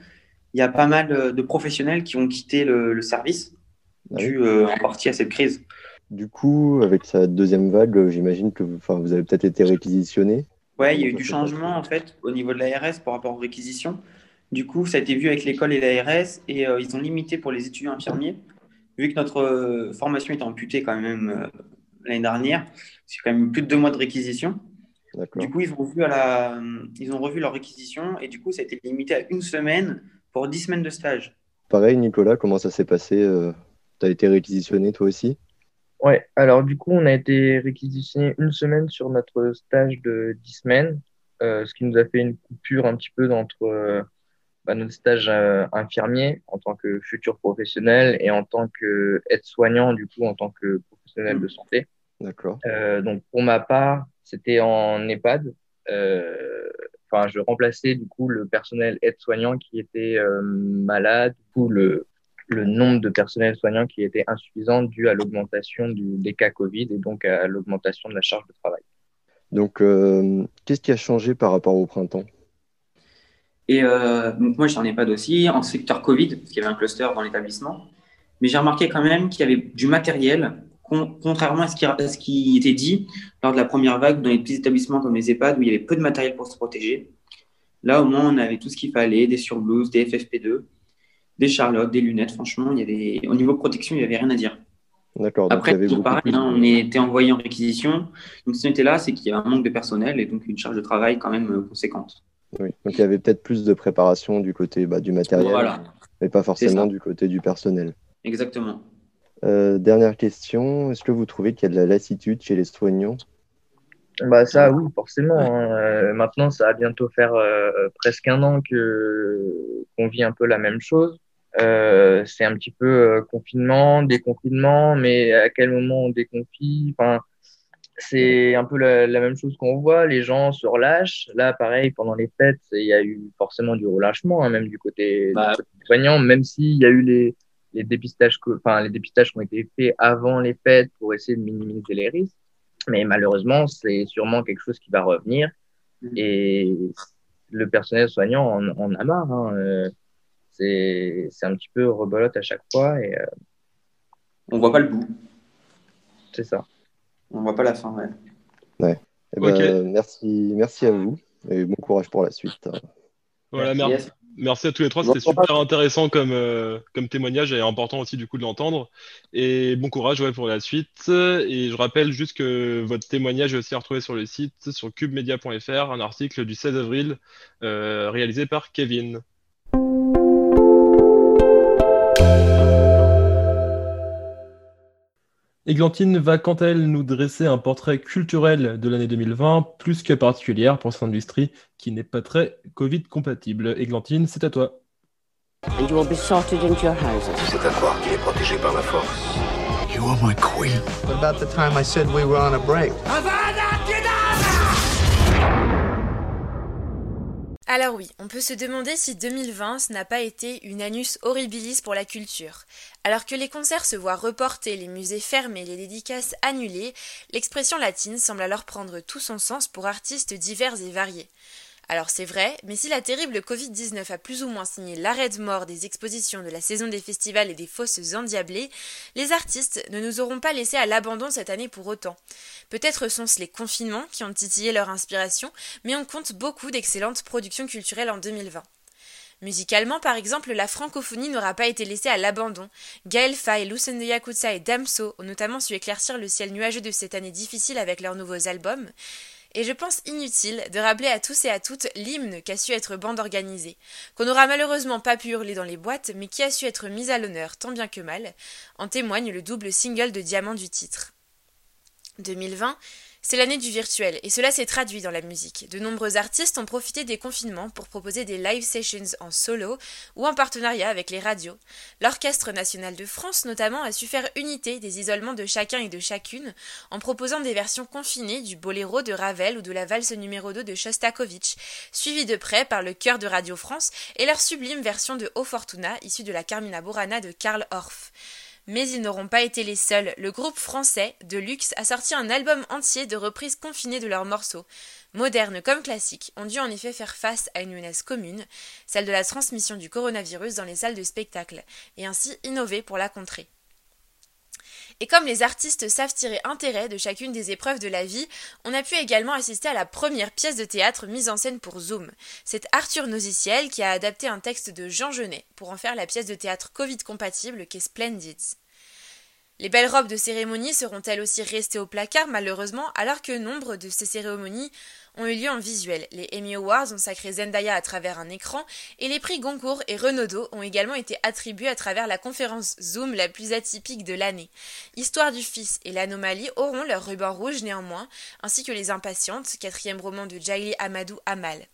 Il y a pas mal de professionnels qui ont quitté le, service, ah dû en partie à cette crise. Du coup, avec sa deuxième vague, j'imagine que vous avez peut-être été réquisitionné. Oui, il y a eu du changement en fait au niveau de l'ARS par rapport aux réquisitions. Du coup, ça a été vu avec l'école et l'ARS et euh, ils ont limité pour les étudiants infirmiers. Vu que notre euh, formation était amputée quand même euh, l'année dernière, c'est quand même plus de deux mois de réquisition. Du coup, ils ont, revu à la... ils ont revu leur réquisition et du coup, ça a été limité à une semaine pour dix semaines de stage. Pareil, Nicolas, comment ça s'est passé Tu as été réquisitionné toi aussi? Ouais, alors du coup, on a été réquisitionné une semaine sur notre stage de 10 semaines, euh, ce qui nous a fait une coupure un petit peu entre euh, bah, notre stage euh, infirmier en tant que futur professionnel et en tant qu'aide-soignant, du coup, en tant que professionnel de santé. D'accord. donc, pour ma part, c'était en EHPAD. Enfin, je remplaçais du coup le personnel aide-soignant qui était malade. Du coup, le, le nombre de personnels soignants qui était insuffisant dû à l'augmentation des cas Covid et donc à l'augmentation de la charge de travail. Donc, euh, qu'est-ce qui a changé par rapport au printemps? Et euh, donc moi, j'en ai pas d'aussi en secteur Covid, parce qu'il y avait un cluster dans l'établissement. Mais j'ai remarqué quand même qu'il y avait du matériel, contrairement à ce, qui, à ce, qui, était dit lors de la première vague dans les petits établissements comme les EHPAD, où il y avait peu de matériel pour se protéger. Là, au moins, on avait tout ce qu'il fallait, des surblouses, des FFP2 des charlottes, des lunettes. Franchement, il y avait, au niveau protection, il n'y avait rien à dire. D'accord. Après, toujours pareil, hein, on était envoyé en réquisition. Donc, si on était là, c'est qu'il y a un manque de personnel et donc une charge de travail quand même euh, conséquente. Oui, donc il y avait peut-être plus de préparation du côté bah, du matériel, mais pas forcément du côté du personnel. Exactement. Euh, dernière question, est-ce que vous trouvez qu'il y a de la lassitude chez les soignants? Bah ça oui forcément. Hein. Euh, maintenant ça va bientôt faire presque un an que qu'on vit un peu la même chose. Euh, c'est un petit peu euh, confinement, déconfinement, mais à quel moment on déconfie? Enfin, C'est un peu la, même chose qu'on voit, les gens se relâchent. Là, pareil, pendant les fêtes, il y a eu forcément du relâchement, hein, même du côté, bah, des soignants, même s'il y a eu les, les, dépistages, enfin, les dépistages qui ont été faits avant les fêtes pour essayer de minimiser les risques. Mais malheureusement, c'est sûrement quelque chose qui va revenir. Mmh. Et le personnel soignant en, a marre. Hein. Euh, c'est un petit peu rebolote à chaque fois. Et, euh, On voit pas le bout. C'est ça. On voit pas la fin, ouais. ouais. Eh ben, merci, merci à vous et bon courage pour la suite. Voilà, merci. Merci à tous les trois, c'était super intéressant comme, euh, comme témoignage et important aussi du coup de l'entendre. Et bon courage ouais, pour la suite. Et je rappelle juste que votre témoignage est aussi retrouvé sur le site, sur cubemedia.fr, un article du 16 avril euh, réalisé par Kevin. Églantine va quant à elle nous dresser un portrait culturel de l'année 2020, plus que particulière pour cette industrie qui n'est pas très Covid compatible. Églantine, c'est à toi. And you will be sorted into your houses. C'est à croire qu'il est protégé par la force. You are my queen. What about the time I said we were on a break? Alors oui, on peut se demander si 2020 n'a pas été une anus horribilis pour la culture. Alors que les concerts se voient reportés, les musées fermés, les dédicaces annulées, l'expression latine semble alors prendre tout son sens pour artistes divers et variés. Alors c'est vrai, mais si la terrible Covid-19 a plus ou moins signé l'arrêt de mort des expositions de la saison des festivals et des fosses endiablées, les artistes ne nous auront pas laissés à l'abandon cette année pour autant. Peut-être sont-ce les confinements qui ont titillé leur inspiration, mais on compte beaucoup d'excellentes productions culturelles en 2020. Musicalement, par exemple, la francophonie n'aura pas été laissée à l'abandon. Gaël Faye, Lucende Yakuza et Damso ont notamment su éclaircir le ciel nuageux de cette année difficile avec leurs nouveaux albums. Et je pense inutile de rappeler à tous et à toutes l'hymne qu'a su être bande organisée, qu'on n'aura malheureusement pas pu hurler dans les boîtes, mais qui a su être mise à l'honneur tant bien que mal, en témoigne le double single de diamant du titre. 2020, c'est l'année du virtuel, et cela s'est traduit dans la musique. De nombreux artistes ont profité des confinements pour proposer des live sessions en solo ou en partenariat avec les radios. L'Orchestre national de France notamment a su faire unité des isolements de chacun et de chacune en proposant des versions confinées du boléro de Ravel ou de la valse numéro 2 de Shostakovich, suivies de près par le chœur de Radio France et leur sublime version de O Fortuna issue de la Carmina Burana de Karl Orff. Mais ils n'auront pas été les seuls. Le groupe français de luxe a sorti un album entier de reprises confinées de leurs morceaux. Modernes comme classiques, ont dû en effet faire face à une menace commune, celle de la transmission du coronavirus dans les salles de spectacle, et ainsi innover pour la contrer. Et comme les artistes savent tirer intérêt de chacune des épreuves de la vie, on a pu également assister à la première pièce de théâtre mise en scène pour Zoom. C'est Arthur Noziciel qui a adapté un texte de Jean Genet pour en faire la pièce de théâtre Covid compatible qu'est Splendids. Les belles robes de cérémonie seront elles aussi restées au placard malheureusement alors que nombre de ces cérémonies ont eu lieu en visuel? Les Emmy Awards ont sacré Zendaya à travers un écran et les prix Goncourt et Renaudot ont également été attribués à travers la conférence Zoom la plus atypique de l'année. Histoire du fils et l'anomalie auront leur ruban rouge néanmoins, ainsi que les impatientes, quatrième roman de Jaili Amadou Amal.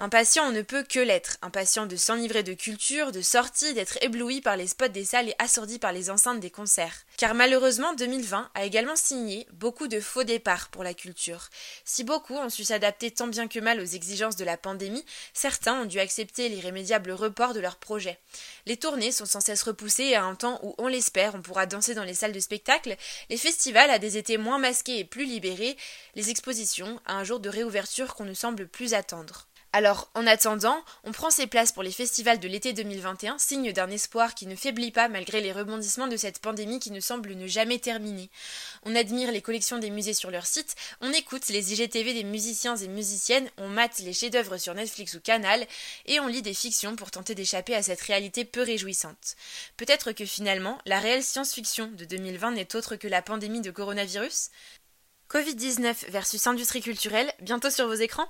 Impatient, on ne peut que l'être, impatient de s'enivrer de culture, de sorties, d'être ébloui par les spots des salles et assourdi par les enceintes des concerts. Car malheureusement, 2020 a également signé beaucoup de faux départs pour la culture. Si beaucoup ont su s'adapter tant bien que mal aux exigences de la pandémie, certains ont dû accepter l'irrémédiable report de leurs projets. Les tournées sont sans cesse repoussées à un temps où, on l'espère, on pourra danser dans les salles de spectacle, les festivals à des étés moins masqués et plus libérés, les expositions à un jour de réouverture qu'on ne semble plus attendre. Alors, en attendant, on prend ses places pour les festivals de l'été 2021, signe d'un espoir qui ne faiblit pas malgré les rebondissements de cette pandémie qui ne semble ne jamais terminer. On admire les collections des musées sur leur site, on écoute les IGTV des musiciens et musiciennes, on mate les chefs-d'œuvre sur Netflix ou Canal, et on lit des fictions pour tenter d'échapper à cette réalité peu réjouissante. Peut-être que finalement, la réelle science-fiction de 2020 n'est autre que la pandémie de coronavirus? Covid-19 versus industrie culturelle, bientôt sur vos écrans?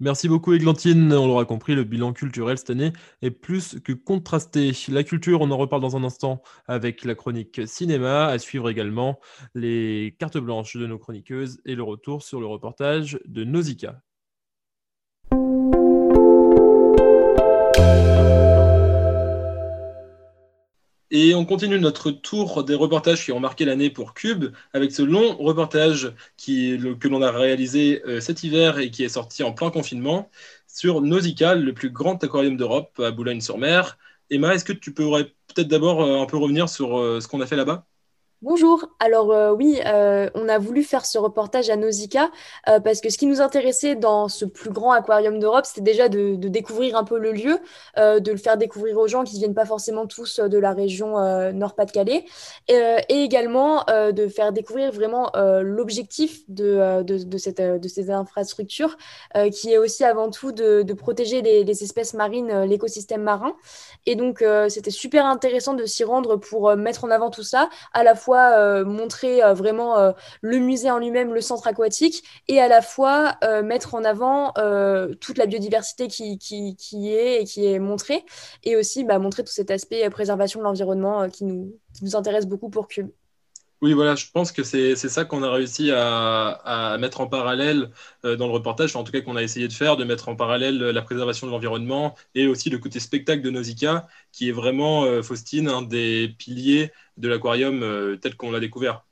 Merci beaucoup Églantine, on l'aura compris, le bilan culturel cette année est plus que contrasté. La culture, on en reparle dans un instant avec la chronique cinéma, à suivre également les cartes blanches de nos chroniqueuses et le retour sur le reportage de Nausicaa. Et on continue notre tour des reportages qui ont marqué l'année pour Cube avec ce long reportage que l'on a réalisé euh, cet hiver et qui est sorti en plein confinement sur Nausicaa, le plus grand aquarium d'Europe à Boulogne-sur-Mer. Emma, est-ce que tu pourrais peut-être d'abord euh, un peu revenir sur euh, ce qu'on a fait là-bas? Bonjour, alors euh, oui, euh, on a voulu faire ce reportage à Nausicaa euh, parce que ce qui nous intéressait dans ce plus grand aquarium d'Europe, c'était déjà de, découvrir un peu le lieu, de le faire découvrir aux gens qui ne viennent pas forcément tous de la région Nord-Pas-de-Calais, et, également de faire découvrir vraiment l'objectif de, ces infrastructures, qui est aussi avant tout de, protéger les, les, espèces marines, l'écosystème marin. Et donc, c'était super intéressant de s'y rendre pour mettre en avant tout ça, à la fois euh, montrer euh, vraiment euh, le musée en lui-même, le centre aquatique, et à la fois mettre en avant toute la biodiversité qui, est et qui est montrée, et aussi bah, montrer tout cet aspect préservation de l'environnement qui, nous, intéresse beaucoup pour Cube. Oui, voilà, je pense que c'est ça qu'on a réussi à, à, mettre en parallèle dans le reportage, en tout cas qu'on a essayé de faire, de mettre en parallèle la préservation de l'environnement et aussi le côté spectacle de Nausicaa, qui est vraiment, Faustine, un des piliers de l'aquarium euh, tel qu'on l'a découvert.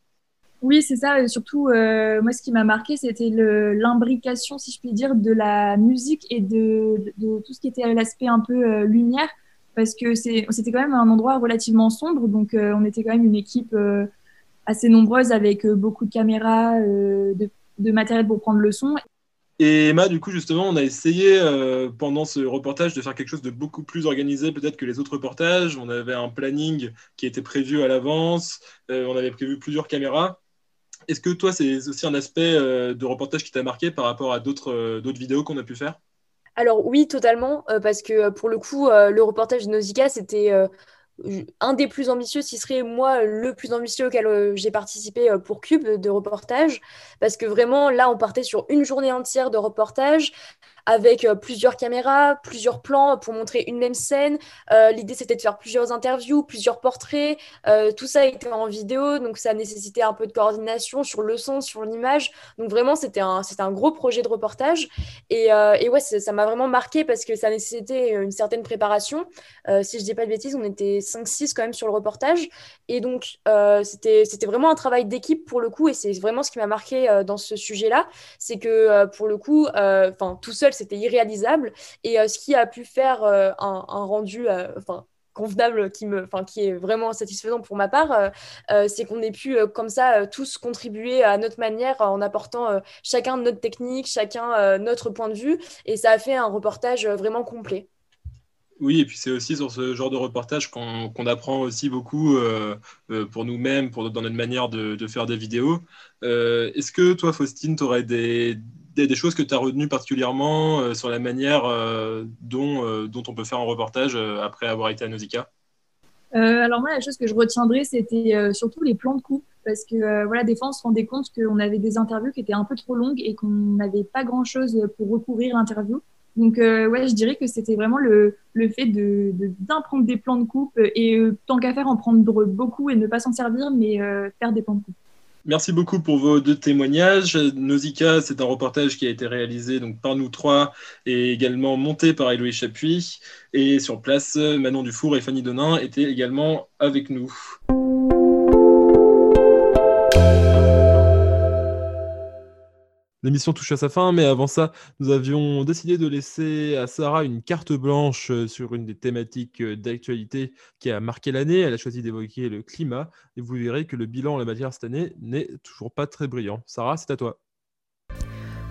Oui, c'est ça. Et surtout, euh, moi, ce qui m'a marqué, c'était l'imbrication, si je puis dire, de la musique et de, tout ce qui était l'aspect un peu euh, lumière, parce que c'était quand même un endroit relativement sombre, donc on était quand même une équipe assez nombreuse avec beaucoup de caméras, de, de, matériel pour prendre le son. Et Emma, du coup, justement, on a essayé euh, pendant ce reportage de faire quelque chose de beaucoup plus organisé peut-être que les autres reportages. On avait un planning qui était prévu à l'avance, euh, on avait prévu plusieurs caméras. Est-ce que toi, c'est aussi un aspect euh, de reportage qui t'a marqué par rapport à d'autres vidéos qu'on a pu faire? Alors oui, totalement, parce que pour le coup, le reportage de Nausicaa, c'était un des plus ambitieux, ce serait moi le plus ambitieux auquel euh, j'ai participé euh, pour Cube de reportage, parce que vraiment là on partait sur une journée entière de reportage avec euh, plusieurs caméras, plusieurs plans pour montrer une même scène. Euh, l'idée, c'était de faire plusieurs interviews, plusieurs portraits. Euh, tout ça était en vidéo, donc ça nécessitait un peu de coordination sur le son, sur l'image. Donc vraiment, c'était un, un gros projet de reportage. Et, et ouais, ça m'a vraiment marqué parce que ça nécessitait une certaine préparation. si je dis pas de bêtises, on était 5-6 quand même sur le reportage. Et donc, c'était vraiment un travail d'équipe pour le coup. Et c'est vraiment ce qui m'a marqué dans ce sujet-là. C'est que pour le coup, enfin, tout seul, c'était irréalisable. Et euh, ce qui a pu faire euh, un, rendu, euh, enfin convenable qui me qui est vraiment satisfaisant pour ma part c'est qu'on ait pu comme ça tous contribuer à notre manière en apportant chacun notre technique chacun notre point de vue et ça a fait un reportage vraiment complet oui, et puis c'est aussi sur ce genre de reportage qu'on apprend aussi beaucoup pour nous-mêmes, dans notre manière de, de faire des vidéos. Est-ce que toi, Faustine, tu aurais des, des, choses que tu as retenues particulièrement euh, sur la manière euh, dont, euh, dont on peut faire un reportage après avoir été à Nausicaa? Alors moi, la chose que je retiendrai, c'était surtout les plans de coupe, parce que voilà, des fois, on se rendait compte qu'on avait des interviews qui étaient un peu trop longues et qu'on n'avait pas grand-chose pour recouvrir l'interview. Donc ouais, je dirais que c'était vraiment le, fait de prendre des plans de coupe et tant qu'à faire en prendre beaucoup et ne pas s'en servir, mais faire des plans de coupe. Merci beaucoup pour vos deux témoignages. Nausicaa, c'est un reportage qui a été réalisé donc, par nous trois et également monté par Eloïse Chapuis. Et sur place, Manon Dufour et Fanny Donin étaient également avec nous. L'émission touche à sa fin, mais avant ça, nous avions décidé de laisser à Sarah une carte blanche euh, sur une des thématiques euh, d'actualité qui a marqué l'année. Elle a choisi d'évoquer le climat, et vous verrez que le bilan en la matière cette année n'est toujours pas très brillant. Sarah, c'est à toi.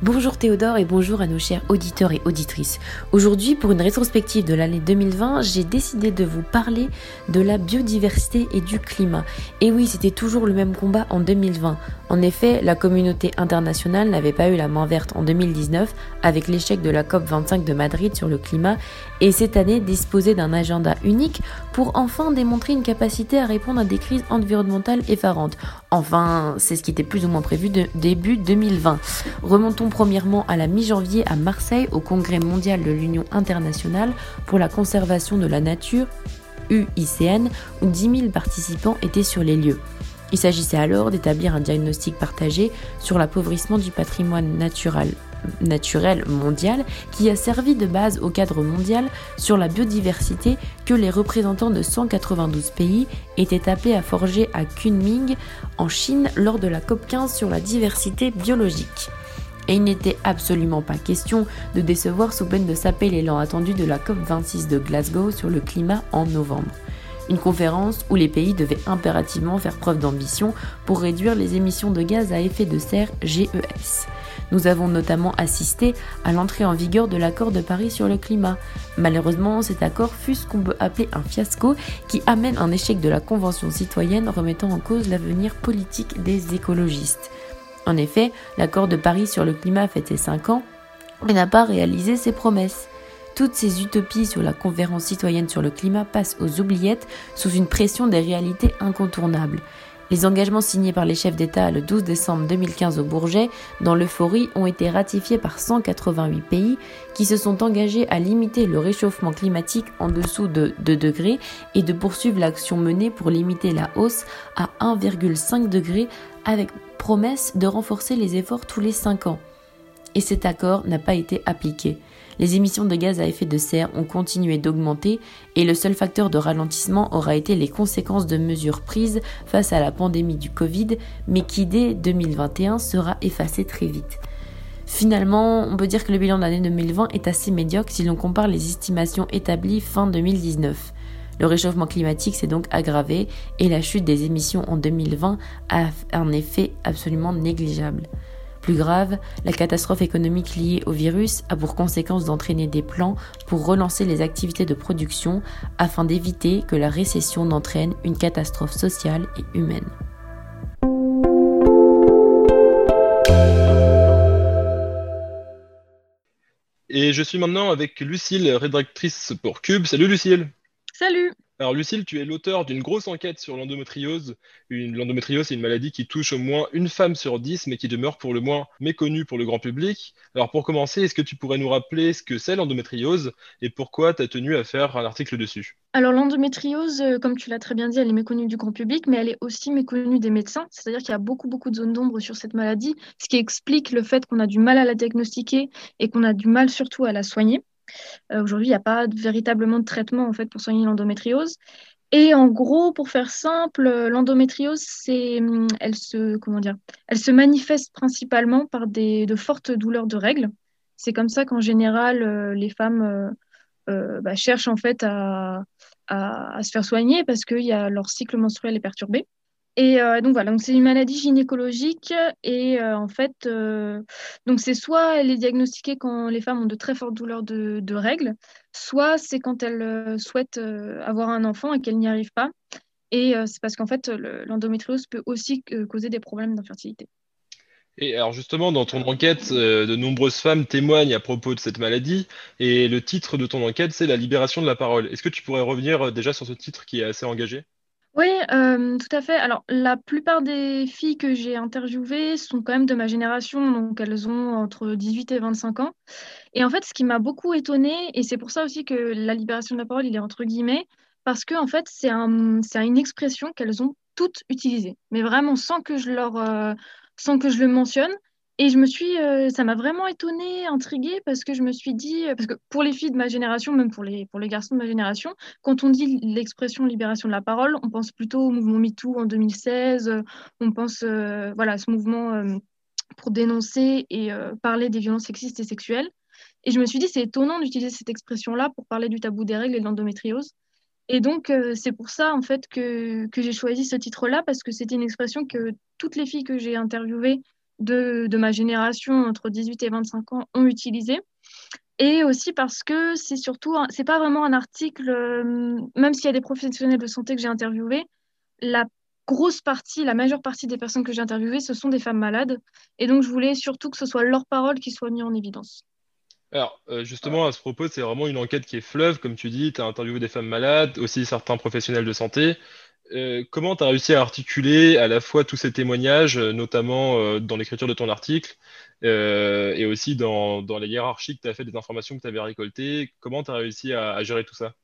Bonjour Théodore et bonjour à nos chers auditeurs et auditrices. Aujourd'hui, pour une rétrospective de l'année 2020, j'ai décidé de vous parler de la biodiversité et du climat. Et oui, c'était toujours le même combat en 2020. En effet, la communauté internationale n'avait pas eu la main verte en 2019 avec l'échec de la COP25 de Madrid sur le climat et cette année disposait d'un agenda unique pour enfin démontrer une capacité à répondre à des crises environnementales effarantes. Enfin, c'est ce qui était plus ou moins prévu début 2020. Remontons premièrement à la mi-janvier à Marseille au Congrès mondial de l'Union internationale pour la conservation de la nature, UICN, où 10 000 participants étaient sur les lieux. Il s'agissait alors d'établir un diagnostic partagé sur l'appauvrissement du patrimoine naturel, mondial qui a servi de base au cadre mondial sur la biodiversité que les représentants de 192 pays étaient appelés à forger à Kunming en Chine lors de la COP15 sur la diversité biologique. Et il n'était absolument pas question de décevoir sous peine de saper l'élan attendu de la COP26 de Glasgow sur le climat en novembre. Une conférence où les pays devaient impérativement faire preuve d'ambition pour réduire les émissions de gaz à effet de serre GES. Nous avons notamment assisté à l'entrée en vigueur de l'accord de Paris sur le climat. Malheureusement, cet accord fut ce qu'on peut appeler un fiasco qui amène un échec de la Convention citoyenne remettant en cause l'avenir politique des écologistes. En effet, l'accord de Paris sur le climat fêté 5 ans, mais n'a pas réalisé ses promesses. Toutes ces utopies sur la conférence citoyenne sur le climat passent aux oubliettes sous une pression des réalités incontournables. Les engagements signés par les chefs d'État le 12 décembre 2015 au Bourget, dans l'euphorie, ont été ratifiés par 188 pays qui se sont engagés à limiter le réchauffement climatique en dessous de 2 degrés et de poursuivre l'action menée pour limiter la hausse à 1,5 degré avec promesse de renforcer les efforts tous les 5 ans. Et cet accord n'a pas été appliqué les émissions de gaz à effet de serre ont continué d'augmenter et le seul facteur de ralentissement aura été les conséquences de mesures prises face à la pandémie du Covid, mais qui dès 2021 sera effacée très vite. Finalement, on peut dire que le bilan de l'année 2020 est assez médiocre si l'on compare les estimations établies fin 2019. Le réchauffement climatique s'est donc aggravé et la chute des émissions en 2020 a un effet absolument négligeable. Plus grave, la catastrophe économique liée au virus a pour conséquence d'entraîner des plans pour relancer les activités de production afin d'éviter que la récession n'entraîne une catastrophe sociale et humaine. Et je suis maintenant avec Lucille, rédactrice pour Cube. Salut Lucille. Salut. Alors Lucille, tu es l'auteur d'une grosse enquête sur l'endométriose. L'endométriose, c'est une maladie qui touche au moins une femme sur dix, mais qui demeure pour le moins méconnue pour le grand public. Alors pour commencer, est-ce que tu pourrais nous rappeler ce que c'est l'endométriose et pourquoi tu as tenu à faire un article dessus? Alors l'endométriose, euh, comme tu l'as très bien dit, elle est méconnue du grand public, mais elle est aussi méconnue des médecins. C'est-à-dire qu'il y a beaucoup, beaucoup de zones d'ombre sur cette maladie, ce qui explique le fait qu'on a du mal à la diagnostiquer et qu'on a du mal surtout à la soigner. Euh, aujourd'hui, il n'y a pas véritablement de traitement en fait, pour soigner l'endométriose. Et en gros, pour faire simple, l'endométriose, c'est, hum, elle se, elle se manifeste principalement par des, de fortes douleurs de règles. C'est comme ça qu'en général, euh, les femmes euh, bah, cherchent en fait à, à, à, se faire soigner parce que y a, leur cycle menstruel est perturbé. Et euh, donc voilà, donc c'est une maladie gynécologique et euh, en fait, euh, donc c'est soit elle est diagnostiquée quand les femmes ont de très fortes douleurs de, de règles, soit c'est quand elles souhaitent avoir un enfant et qu'elles n'y arrivent pas. Et c'est parce qu'en fait, l'endométriose peut aussi causer des problèmes d'infertilité. Et alors justement, dans ton enquête, de nombreuses femmes témoignent à propos de cette maladie, et le titre de ton enquête, c'est La libération de la parole. Est-ce que tu pourrais revenir déjà sur ce titre qui est assez engagé? Oui, euh, tout à fait. Alors, la plupart des filles que j'ai interviewées sont quand même de ma génération, donc elles ont entre 18 et 25 ans. Et en fait, ce qui m'a beaucoup étonnée, et c'est pour ça aussi que la libération de la parole, il est entre guillemets, parce que en fait, c'est un, une expression qu'elles ont toutes utilisée, mais vraiment sans que je leur, euh, sans que je le mentionne. Et je me suis, euh, ça m'a vraiment étonnée, intriguée, parce que je me suis dit, euh, parce que pour les filles de ma génération, même pour les, pour les garçons de ma génération, quand on dit l'expression libération de la parole, on pense plutôt au mouvement MeToo en 2016, euh, on pense voilà, à ce mouvement pour dénoncer et parler des violences sexistes et sexuelles. Et je me suis dit, c'est étonnant d'utiliser cette expression-là pour parler du tabou des règles et de l'endométriose. Et donc, c'est pour ça, en fait, que, que j'ai choisi ce titre-là, parce que c'était une expression que toutes les filles que j'ai interviewées de, ma génération entre 18 et 25 ans ont utilisé. Et aussi parce que c'est surtout, c'est pas vraiment un article, euh, même s'il y a des professionnels de santé que j'ai interviewés, la grosse partie, la majeure partie des personnes que j'ai interviewées, ce sont des femmes malades. Et donc, je voulais surtout que ce soit leur parole qui soit mise en évidence. Alors, euh, justement, à ce propos, c'est vraiment une enquête qui est fleuve, comme tu dis, tu as interviewé des femmes malades, aussi certains professionnels de santé. Euh, comment tu as réussi à articuler à la fois tous ces témoignages, euh, notamment euh, dans l'écriture de ton article, et aussi dans, dans la hiérarchie que tu as fait des informations que tu avais récoltées? Comment tu as réussi à, gérer tout ça?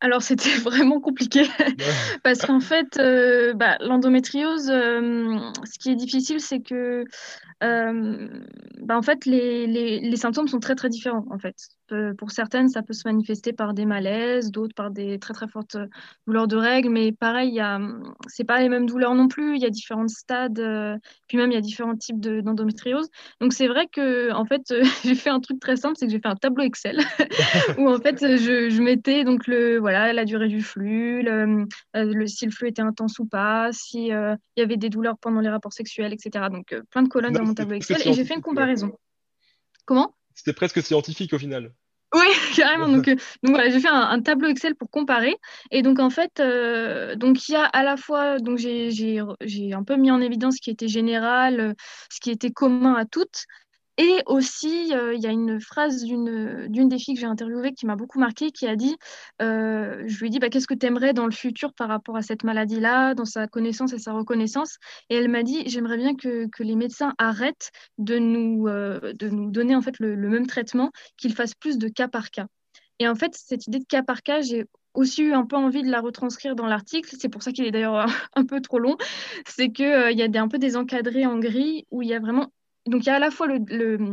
Alors c'était vraiment compliqué parce qu'en fait, bah, l'endométriose, ce qui est difficile, c'est que bah, en fait, les, les, les, symptômes sont très très différents en fait pour certaines, ça peut se manifester par des malaises, d'autres par des très très fortes douleurs de règles. Mais pareil, c'est pas les mêmes douleurs non plus. Il y a différents stades, euh, puis même il y a différents types d'endométriose. Donc c'est vrai que en fait, j'ai fait un truc très simple, c'est que j'ai fait un tableau Excel où en fait je, je, mettais donc le voilà la durée du flux, le, euh, le si le flux était intense ou pas, si euh, il y avait des douleurs pendant les rapports sexuels, etc. Donc plein de colonnes dans mon tableau Excel et j'ai fait une comparaison. Comment? C'était presque scientifique au final. Oui, carrément. Donc, euh, donc voilà, j'ai fait un, tableau Excel pour comparer. Et donc en fait, euh, donc il y a à la fois, donc j'ai un peu mis en évidence ce qui était général, euh, ce qui était commun à toutes, et aussi, euh, il y a une phrase d'une des filles que j'ai interviewées qui m'a beaucoup marquée, qui a dit, euh, je lui ai dit, bah, qu'est-ce que tu aimerais dans le futur par rapport à cette maladie-là, dans sa connaissance et sa reconnaissance? Et elle m'a dit, j'aimerais bien que, que, les médecins arrêtent de nous, euh, de nous donner en fait le, le même traitement, qu'ils fassent plus de cas par cas. Et en fait, cette idée de cas par cas, j'ai aussi eu un peu envie de la retranscrire dans l'article. C'est pour ça qu'il est d'ailleurs un peu trop long. C'est qu'il il y a des, un peu des encadrés en gris où il y a vraiment donc il y a à la fois le,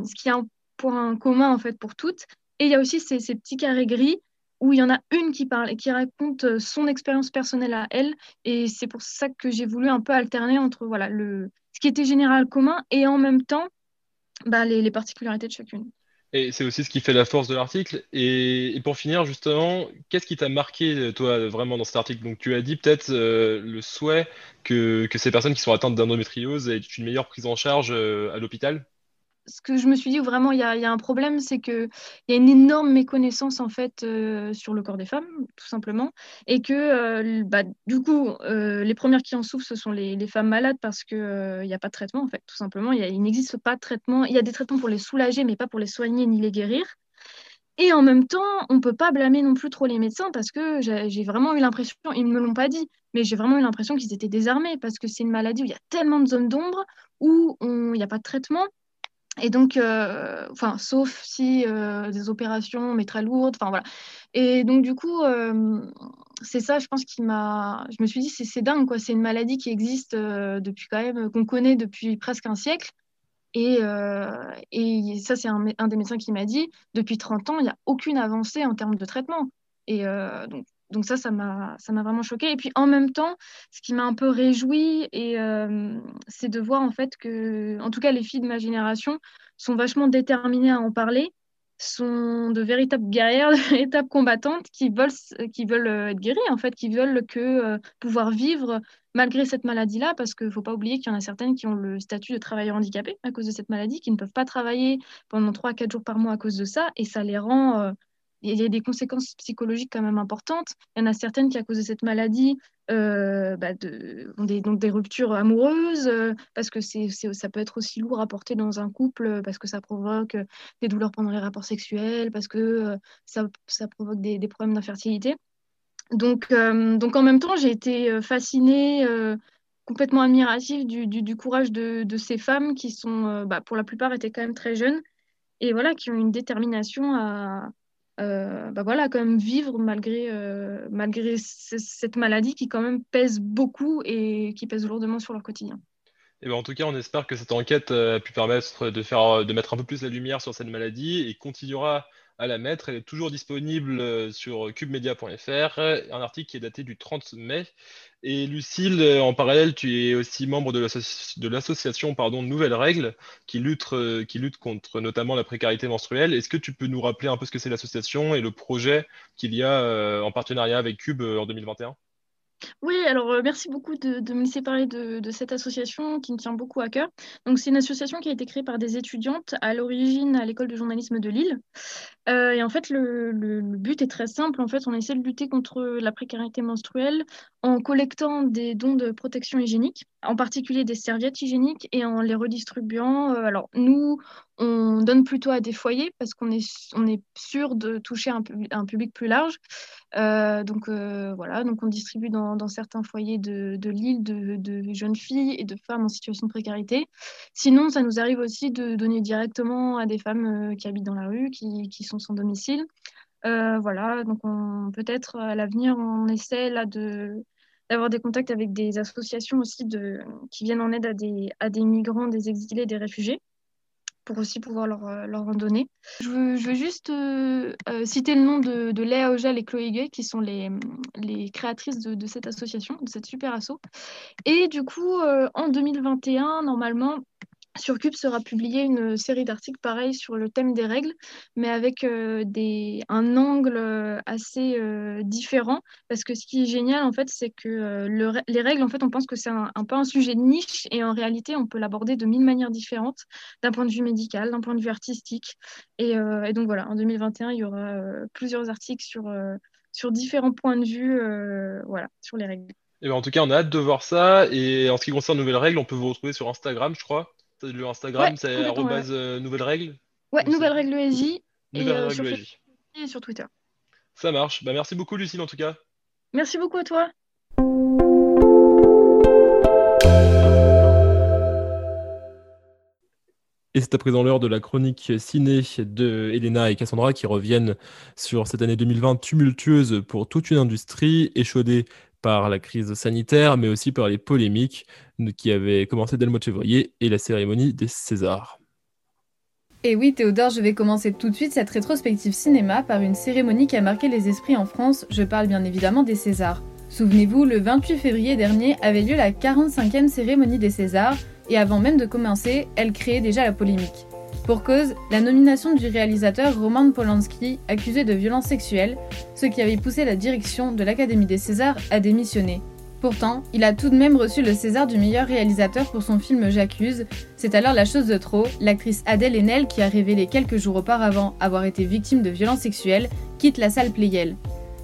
ce qui est un point commun en fait pour toutes, et il y a aussi ces, petits carrés gris où il y en a une qui parle et qui raconte euh, son expérience personnelle à elle. Et c'est pour ça que j'ai voulu un peu alterner entre voilà, le, ce qui était général commun et en même temps bah, les, particularités de chacune. Et c'est aussi ce qui fait la force de l'article. Et, pour finir, justement, qu'est-ce qui t'a marqué, toi, vraiment dans cet article? Donc, tu as dit peut-être euh, le souhait que, ces personnes qui sont atteintes d'endométriose aient une meilleure prise en charge euh, à l'hôpital? Ce que je me suis dit vraiment il y a, un problème, c'est qu'il y a une énorme méconnaissance en fait euh, sur le corps des femmes, tout simplement, et que euh, bah, du coup, euh, les premières qui en souffrent, ce sont les, femmes malades parce qu'il n'y a pas de traitement en fait, tout simplement. Il n'existe pas de traitement. Il y a des traitements pour les soulager, mais pas pour les soigner ni les guérir. Et en même temps, on ne peut pas blâmer non plus trop les médecins parce que j'ai vraiment eu l'impression, ils ne me l'ont pas dit, mais j'ai vraiment eu l'impression qu'ils étaient désarmés parce que c'est une maladie où il y a tellement de zones d'ombre, où il n'y a pas de traitement et donc, euh, sauf si euh, des opérations, mais très lourdes, enfin voilà. Et donc, du coup, euh, c'est ça, je pense, qui m'a. Je me suis dit, c'est dingue, quoi. C'est une maladie qui existe depuis quand même, qu'on connaît depuis presque un siècle. Et, et ça, c'est un, un, des médecins qui m'a dit, depuis 30 ans, il n'y a aucune avancée en termes de traitement. Et donc, donc ça, ça m'a, vraiment choqué. Et puis en même temps, ce qui m'a un peu réjoui, euh, c'est de voir en fait que, en tout cas, les filles de ma génération sont vachement déterminées à en parler, sont de véritables guerrières, de véritables combattantes qui veulent, qui euh, être guéries, en fait, qui veulent que euh, pouvoir vivre malgré cette maladie-là, parce qu'il ne faut pas oublier qu'il y en a certaines qui ont le statut de travailleur handicapé à cause de cette maladie, qui ne peuvent pas travailler pendant 3-4 jours par mois à cause de ça, et ça les rend il y a des conséquences psychologiques quand même importantes. Il y en a certaines qui, à cause de cette maladie, euh, bah, ont des, donc des ruptures amoureuses, euh, parce que c'est, ça peut être aussi lourd à porter dans un couple, parce que ça provoque des douleurs pendant les rapports sexuels, parce que euh, ça, ça, provoque des, problèmes d'infertilité. Donc, donc en même temps, j'ai été fascinée, complètement admirative du, courage de, ces femmes qui sont, bah, pour la plupart, étaient quand même très jeunes, et voilà, qui ont une détermination à euh, bah voilà, quand même vivre malgré, euh, malgré cette maladie qui quand même pèse beaucoup et qui pèse lourdement sur leur quotidien. Et ben en tout cas, on espère que cette enquête euh, a pu permettre de, faire, de mettre un peu plus la lumière sur cette maladie et continuera la mettre. Elle est toujours disponible sur cubemedia.fr, un article qui est daté du 30 mai et Lucille, euh, en parallèle, tu es aussi membre de l'association Nouvelles Règles, qui lutte, euh, contre notamment la précarité menstruelle. Est-ce que tu peux nous rappeler un peu ce que c'est l'association et le projet qu'il y a euh, en partenariat avec Cube en 2021 oui, alors euh, merci beaucoup de, me laisser parler de, cette association qui me tient beaucoup à cœur. Donc c'est une association qui a été créée par des étudiantes à l'origine à l'école de journalisme de Lille. Euh, et en fait, le, but est très simple. En fait, on essaie de lutter contre la précarité menstruelle en collectant des dons de protection hygiénique, en particulier des serviettes hygiéniques, et en les redistribuant. Euh, alors nous, on donne plutôt à des foyers parce qu'on est, on est sûr de toucher un, public plus large. Euh, donc euh, voilà, donc on distribue dans, dans certains foyers de, de l'île de, de, jeunes filles et de femmes en situation de précarité. Sinon, ça nous arrive aussi de donner directement à des femmes euh, qui habitent dans la rue, qui, qui sont sans domicile. voilà, donc peut-être à l'avenir, on essaie là de d'avoir des contacts avec des associations aussi de, qui viennent en aide à des, à des migrants, des exilés, des réfugiés pour aussi pouvoir leur, euh, leur en donner. Je veux, juste euh, euh, citer le nom de, Léa Ogel et Chloé Gay, qui sont les, les créatrices de, de, cette association, de cette super asso. Et du coup, en 2021, normalement, sur Cube sera publiée une série d'articles pareils sur le thème des règles, mais avec euh, des, un angle euh, assez euh, différent. Parce que ce qui est génial, en fait, c'est que les règles, en fait, on pense que c'est un, peu un sujet de niche, et en réalité, on peut l'aborder de mille manières différentes, d'un point de vue médical, d'un point de vue artistique. Et, donc voilà, en 2021, il y aura plusieurs articles sur, sur différents points de vue voilà, sur les règles. Et ben, en tout cas, on a hâte de voir ça. Et en ce qui concerne Nouvelles Règles, on peut vous retrouver sur Instagram, je crois. Le Instagram, c'est arrobase euh, nouvelle règle Ouais, nouvelle règle ESI. et, euh, sur et sur Twitter. Ça marche. Bah, merci beaucoup, Lucille, en tout cas. Merci beaucoup à toi. Et c'est à présent l'heure de la chronique ciné de Elena et Cassandra qui reviennent sur cette année 2020 tumultueuse pour toute une industrie, échaudée par la crise sanitaire, mais aussi par les polémiques qui avaient commencé dès le mois de février et la cérémonie des Césars. Et oui, Théodore, je vais commencer tout de suite cette rétrospective cinéma par une cérémonie qui a marqué les esprits en France. Je parle bien évidemment des Césars. Souvenez-vous, le 28 février dernier avait lieu la 45e cérémonie des Césars, et avant même de commencer, elle créait déjà la polémique. Pour cause, la nomination du réalisateur Roman Polanski, accusé de violences sexuelles, ce qui avait poussé la direction de l'Académie des Césars à démissionner. Pourtant, il a tout de même reçu le César du meilleur réalisateur pour son film J'accuse. C'est alors la chose de trop, l'actrice Adèle Haenel, qui a révélé quelques jours auparavant avoir été victime de violences sexuelles, quitte la salle Playel.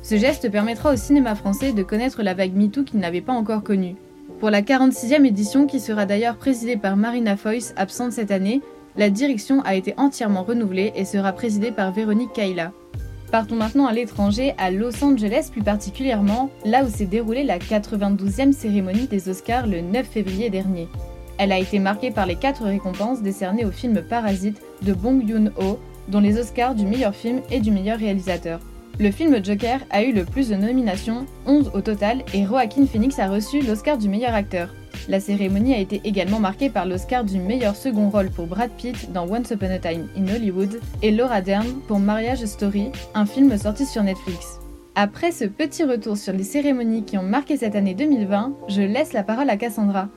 Ce geste permettra au cinéma français de connaître la vague MeToo qu'il n'avait pas encore connue. Pour la 46e édition, qui sera d'ailleurs présidée par Marina Foïs, absente cette année, la direction a été entièrement renouvelée et sera présidée par Véronique Kaila. Partons maintenant à l'étranger, à Los Angeles plus particulièrement, là où s'est déroulée la 92e cérémonie des Oscars le 9 février dernier. Elle a été marquée par les quatre récompenses décernées au film Parasite de Bong Joon-ho, dont les Oscars du meilleur film et du meilleur réalisateur. Le film Joker a eu le plus de nominations, 11 au total, et Joaquin Phoenix a reçu l'Oscar du meilleur acteur. La cérémonie a été également marquée par l'Oscar du meilleur second rôle pour Brad Pitt dans Once Upon a Time in Hollywood et Laura Dern pour Marriage Story, un film sorti sur Netflix. Après ce petit retour sur les cérémonies qui ont marqué cette année 2020, je laisse la parole à Cassandra.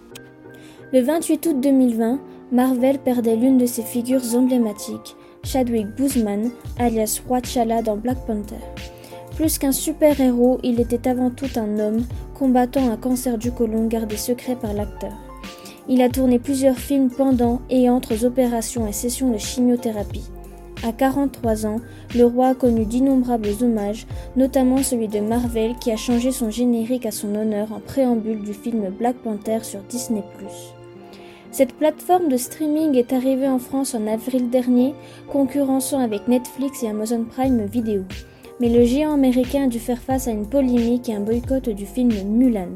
Le 28 août 2020, Marvel perdait l'une de ses figures emblématiques, Chadwick Boseman, alias T'Challa dans Black Panther. Plus qu'un super-héros, il était avant tout un homme, combattant un cancer du côlon gardé secret par l'acteur. Il a tourné plusieurs films pendant et entre opérations et sessions de chimiothérapie. À 43 ans, le roi a connu d'innombrables hommages, notamment celui de Marvel qui a changé son générique à son honneur en préambule du film Black Panther sur Disney ⁇ cette plateforme de streaming est arrivée en France en avril dernier, concurrençant avec Netflix et Amazon Prime Video mais le géant américain a dû faire face à une polémique et un boycott du film Mulan.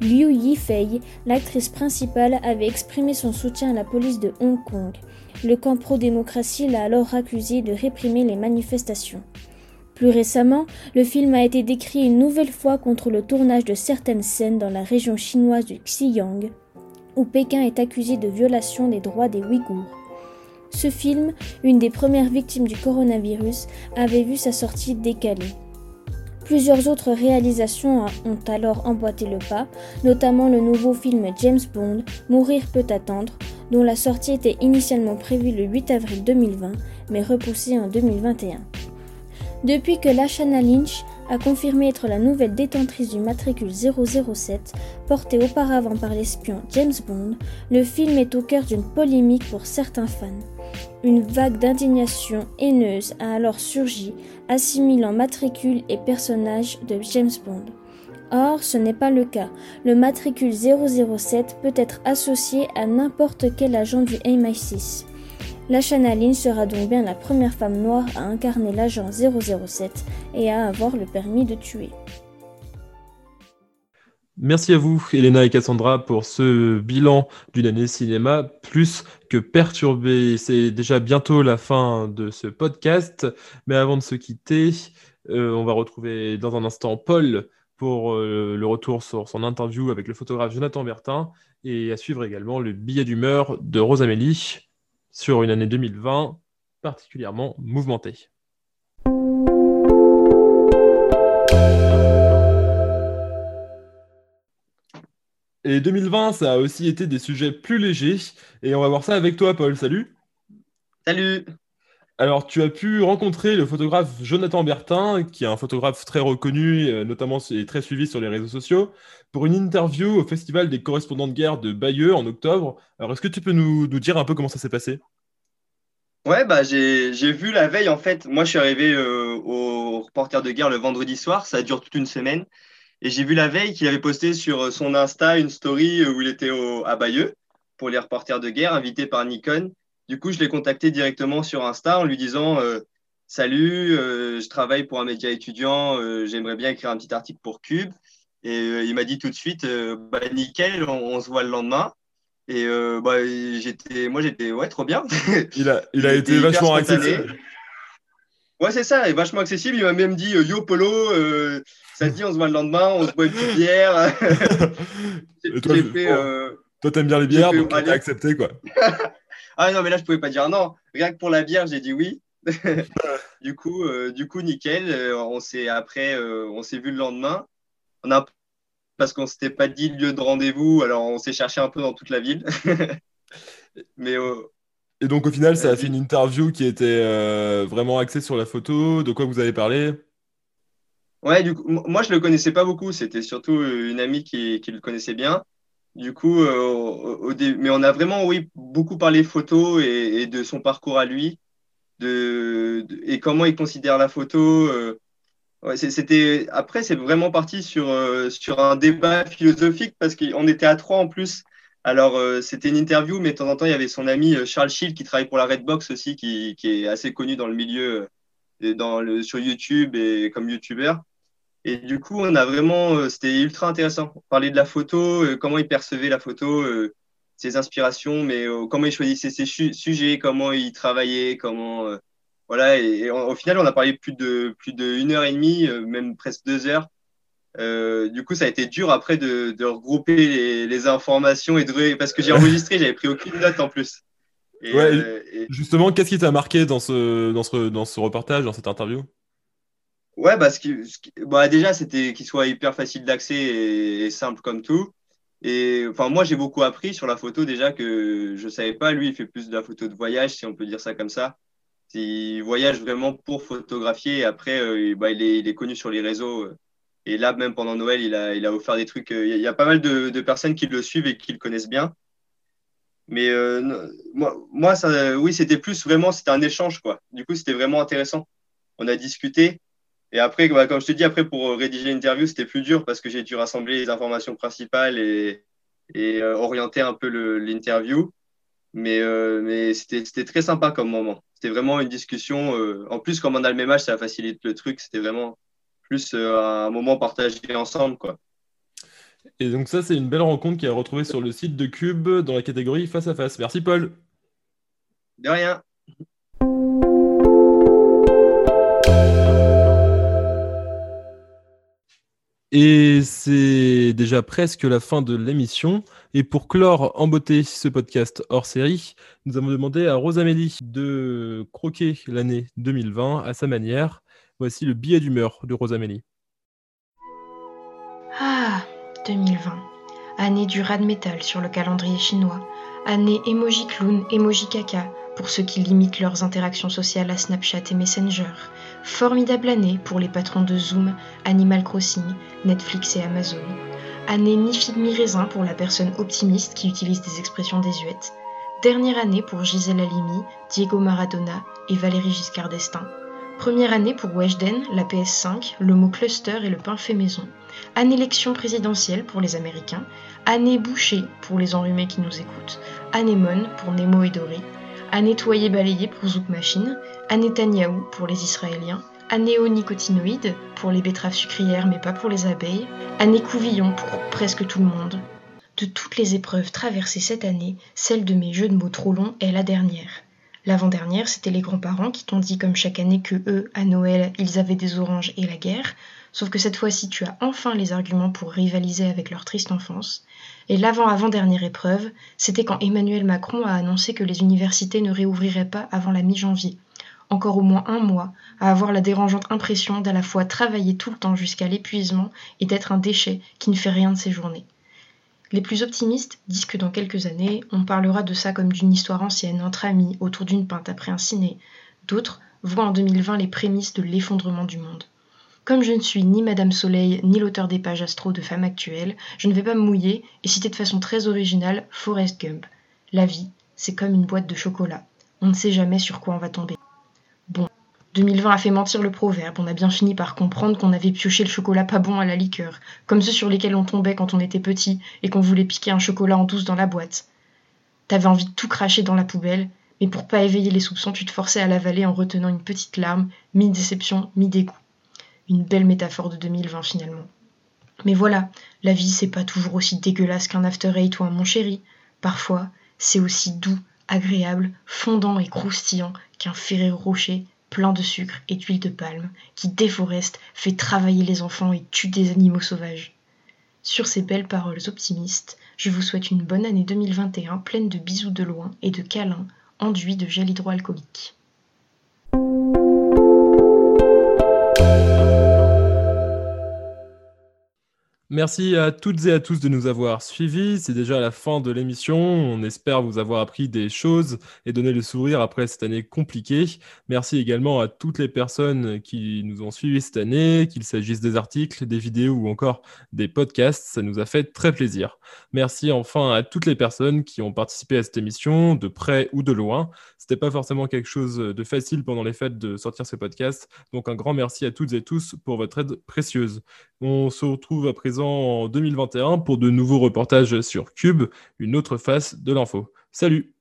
Liu Yifei, l'actrice principale, avait exprimé son soutien à la police de Hong Kong. Le camp pro-démocratie l'a alors accusé de réprimer les manifestations. Plus récemment, le film a été décrit une nouvelle fois contre le tournage de certaines scènes dans la région chinoise du Xinjiang, où Pékin est accusé de violation des droits des Ouïghours. Ce film, une des premières victimes du coronavirus, avait vu sa sortie décalée. Plusieurs autres réalisations ont alors emboîté le pas, notamment le nouveau film James Bond, Mourir peut attendre, dont la sortie était initialement prévue le 8 avril 2020, mais repoussée en 2021. Depuis que Lashana Lynch a confirmé être la nouvelle détentrice du matricule 007, porté auparavant par l'espion James Bond, le film est au cœur d'une polémique pour certains fans. Une vague d'indignation haineuse a alors surgi, assimilant matricule et personnage de James Bond. Or, ce n'est pas le cas. Le matricule 007 peut être associé à n'importe quel agent du MI6. La Lynch sera donc bien la première femme noire à incarner l'agent 007 et à avoir le permis de tuer. Merci à vous, Elena et Cassandra, pour ce bilan d'une année cinéma plus que perturbé. C'est déjà bientôt la fin de ce podcast, mais avant de se quitter, euh, on va retrouver dans un instant Paul pour euh, le retour sur son interview avec le photographe Jonathan Bertin et à suivre également le billet d'humeur de Rosamélie sur une année 2020 particulièrement mouvementée. Et 2020, ça a aussi été des sujets plus légers. Et on va voir ça avec toi, Paul. Salut. Salut. Alors, tu as pu rencontrer le photographe Jonathan Bertin, qui est un photographe très reconnu, euh, notamment et très suivi sur les réseaux sociaux, pour une interview au Festival des correspondants de guerre de Bayeux en octobre. Alors, est-ce que tu peux nous, dire un peu comment ça s'est passé? Ouais, bah, j'ai vu la veille, en fait. Moi, je suis arrivé euh, au reporter de guerre le vendredi soir. Ça dure toute une semaine. Et j'ai vu la veille qu'il avait posté sur son Insta une story où il était au, à Bayeux pour les reporters de guerre, invité par Nikon. Du coup, je l'ai contacté directement sur Insta en lui disant euh, Salut, euh, je travaille pour un média étudiant, euh, j'aimerais bien écrire un petit article pour Cube. Et il m'a dit tout de suite bah, Nickel, on, se voit le lendemain. Et bah, j'étais, moi, j'étais ouais, trop bien. Il a, il a été vachement accessible. Ouais, c'est ça, est vachement accessible. Il m'a même dit Yo Polo, ça dit on se voit le lendemain, on se boit une petite bière. toi, t'aimes bien les bières, donc t'as accepté quoi. Ah non, mais là, je pouvais pas dire non. Rien que pour la bière, j'ai dit oui. du coup, euh, du coup, nickel. Euh, on s'est après, euh, on s'est vu le lendemain. On a parce qu'on s'était pas dit le lieu de rendez-vous, alors on s'est cherché un peu dans toute la ville. mais Et donc au final, ça a fait une interview qui était euh, vraiment axée sur la photo. De quoi vous avez parlé? Ouais, du coup, moi je le connaissais pas beaucoup. C'était surtout euh, une amie qui, qui le connaissait bien. Du coup, euh, au, mais on a vraiment, oui, beaucoup parlé photo et, de son parcours à lui, de, et comment il considère la photo. Ouais, c'était après, c'est vraiment parti sur, sur un débat philosophique parce qu'on était à trois en plus. Alors, euh, c'était une interview, mais de temps en temps, il y avait son ami euh, Charles Schild qui travaille pour la Redbox aussi, qui, est assez connu dans le milieu, euh, dans le, sur YouTube et comme YouTuber. Et du coup, on a vraiment, c'était ultra intéressant. Parler de la photo, comment il percevait la photo, ses inspirations, mais comment il choisissait ses sujets, comment il travaillait, comment. voilà, et, au final, on a parlé plus de plus d'une heure et demie, même presque deux heures euh, du coup, ça a été dur après de, regrouper les, informations et de parce que j'ai enregistré, j'avais pris aucune note en plus. Euh, justement, qu'est-ce qui t'a marqué dans ce, dans, ce, dans ce reportage, dans cette interview? Ouais, bah, bah, déjà, c'était qu'il soit hyper facile d'accès et, simple comme tout. Et enfin, moi, j'ai beaucoup appris sur la photo déjà que je savais pas. Lui, il fait plus de la photo de voyage, si on peut dire ça comme ça. Il voyage vraiment pour photographier. Après, euh, bah, il, est, il, est, connu sur les réseaux et là, même pendant Noël, il a, il a offert des trucs. Euh, il y a pas mal de, personnes qui le suivent et qui le connaissent bien. Mais euh, moi, moi ça, oui, c'était plus vraiment, c'était un échange, quoi. Du coup, c'était vraiment intéressant. On a discuté. Et après, bah, comme je te dis, après, pour rédiger l'interview, c'était plus dur parce que j'ai dû rassembler les informations principales et, et euh, orienter un peu l'interview. Mais, mais c'était très sympa comme moment. C'était vraiment une discussion. en plus, comme on a le même âge, ça facilite le truc. C'était vraiment plus euh, un moment partagé ensemble. Quoi. Et donc ça, c'est une belle rencontre qui est retrouvée sur le site de Cube dans la catégorie face à face. Merci Paul. De rien. Et c'est déjà presque la fin de l'émission. Et pour clore en beauté ce podcast hors série, nous avons demandé à Rosamélie de croquer l'année 2020 à sa manière Voici le billet d'humeur de Rosamélie. Ah, 2020. Année du rad metal sur le calendrier chinois. Année emoji clown, emoji caca pour ceux qui limitent leurs interactions sociales à Snapchat et Messenger. Formidable année pour les patrons de Zoom, Animal Crossing, Netflix et Amazon. Année mi-figue mi-raisin pour la personne optimiste qui utilise des expressions désuètes. Dernière année pour Gisèle Halimi, Diego Maradona et Valérie Giscard d'Estaing. Première année pour Weshden, la PS5, le mot cluster et le pain fait maison. Année élection présidentielle pour les Américains. Année bouchée pour les enrhumés qui nous écoutent. Année Mon pour Nemo et Doré. Année nettoyer balayer pour Zouk Machine. Année Netanyahou pour les Israéliens. Année nicotinoïdes pour les betteraves sucrières mais pas pour les abeilles. Année couvillon pour presque tout le monde. De toutes les épreuves traversées cette année, celle de mes jeux de mots trop longs est la dernière. L'avant-dernière, c'était les grands-parents qui t'ont dit comme chaque année que eux, à Noël, ils avaient des oranges et la guerre. Sauf que cette fois-ci, tu as enfin les arguments pour rivaliser avec leur triste enfance. Et l'avant-avant-dernière épreuve, c'était quand Emmanuel Macron a annoncé que les universités ne réouvriraient pas avant la mi-janvier. Encore au moins un mois à avoir la dérangeante impression d'à la fois travailler tout le temps jusqu'à l'épuisement et d'être un déchet qui ne fait rien de ses journées. Les plus optimistes disent que dans quelques années, on parlera de ça comme d'une histoire ancienne, entre amis, autour d'une pinte après un ciné. D'autres voient en 2020 les prémices de l'effondrement du monde. Comme je ne suis ni Madame Soleil ni l'auteur des pages astro de Femmes Actuelles, je ne vais pas me mouiller et citer de façon très originale Forrest Gump. La vie, c'est comme une boîte de chocolat. On ne sait jamais sur quoi on va tomber. 2020 a fait mentir le proverbe, on a bien fini par comprendre qu'on avait pioché le chocolat pas bon à la liqueur, comme ceux sur lesquels on tombait quand on était petit et qu'on voulait piquer un chocolat en douce dans la boîte. T'avais envie de tout cracher dans la poubelle, mais pour pas éveiller les soupçons, tu te forçais à l'avaler en retenant une petite larme, mi-déception, mi-dégoût. Une belle métaphore de 2020 finalement. Mais voilà, la vie c'est pas toujours aussi dégueulasse qu'un after eight ou un mon chéri. Parfois, c'est aussi doux, agréable, fondant et croustillant qu'un ferré rocher plein de sucre et d'huile de palme, qui déforeste, fait travailler les enfants et tue des animaux sauvages. Sur ces belles paroles optimistes, je vous souhaite une bonne année 2021 pleine de bisous de loin et de câlins enduits de gel hydroalcoolique. Merci à toutes et à tous de nous avoir suivis. C'est déjà la fin de l'émission. On espère vous avoir appris des choses et donné le sourire après cette année compliquée. Merci également à toutes les personnes qui nous ont suivis cette année, qu'il s'agisse des articles, des vidéos ou encore des podcasts. Ça nous a fait très plaisir. Merci enfin à toutes les personnes qui ont participé à cette émission, de près ou de loin. C'était pas forcément quelque chose de facile pendant les fêtes de sortir ce podcast. Donc un grand merci à toutes et tous pour votre aide précieuse. On se retrouve à présent en 2021 pour de nouveaux reportages sur Cube, une autre face de l'info. Salut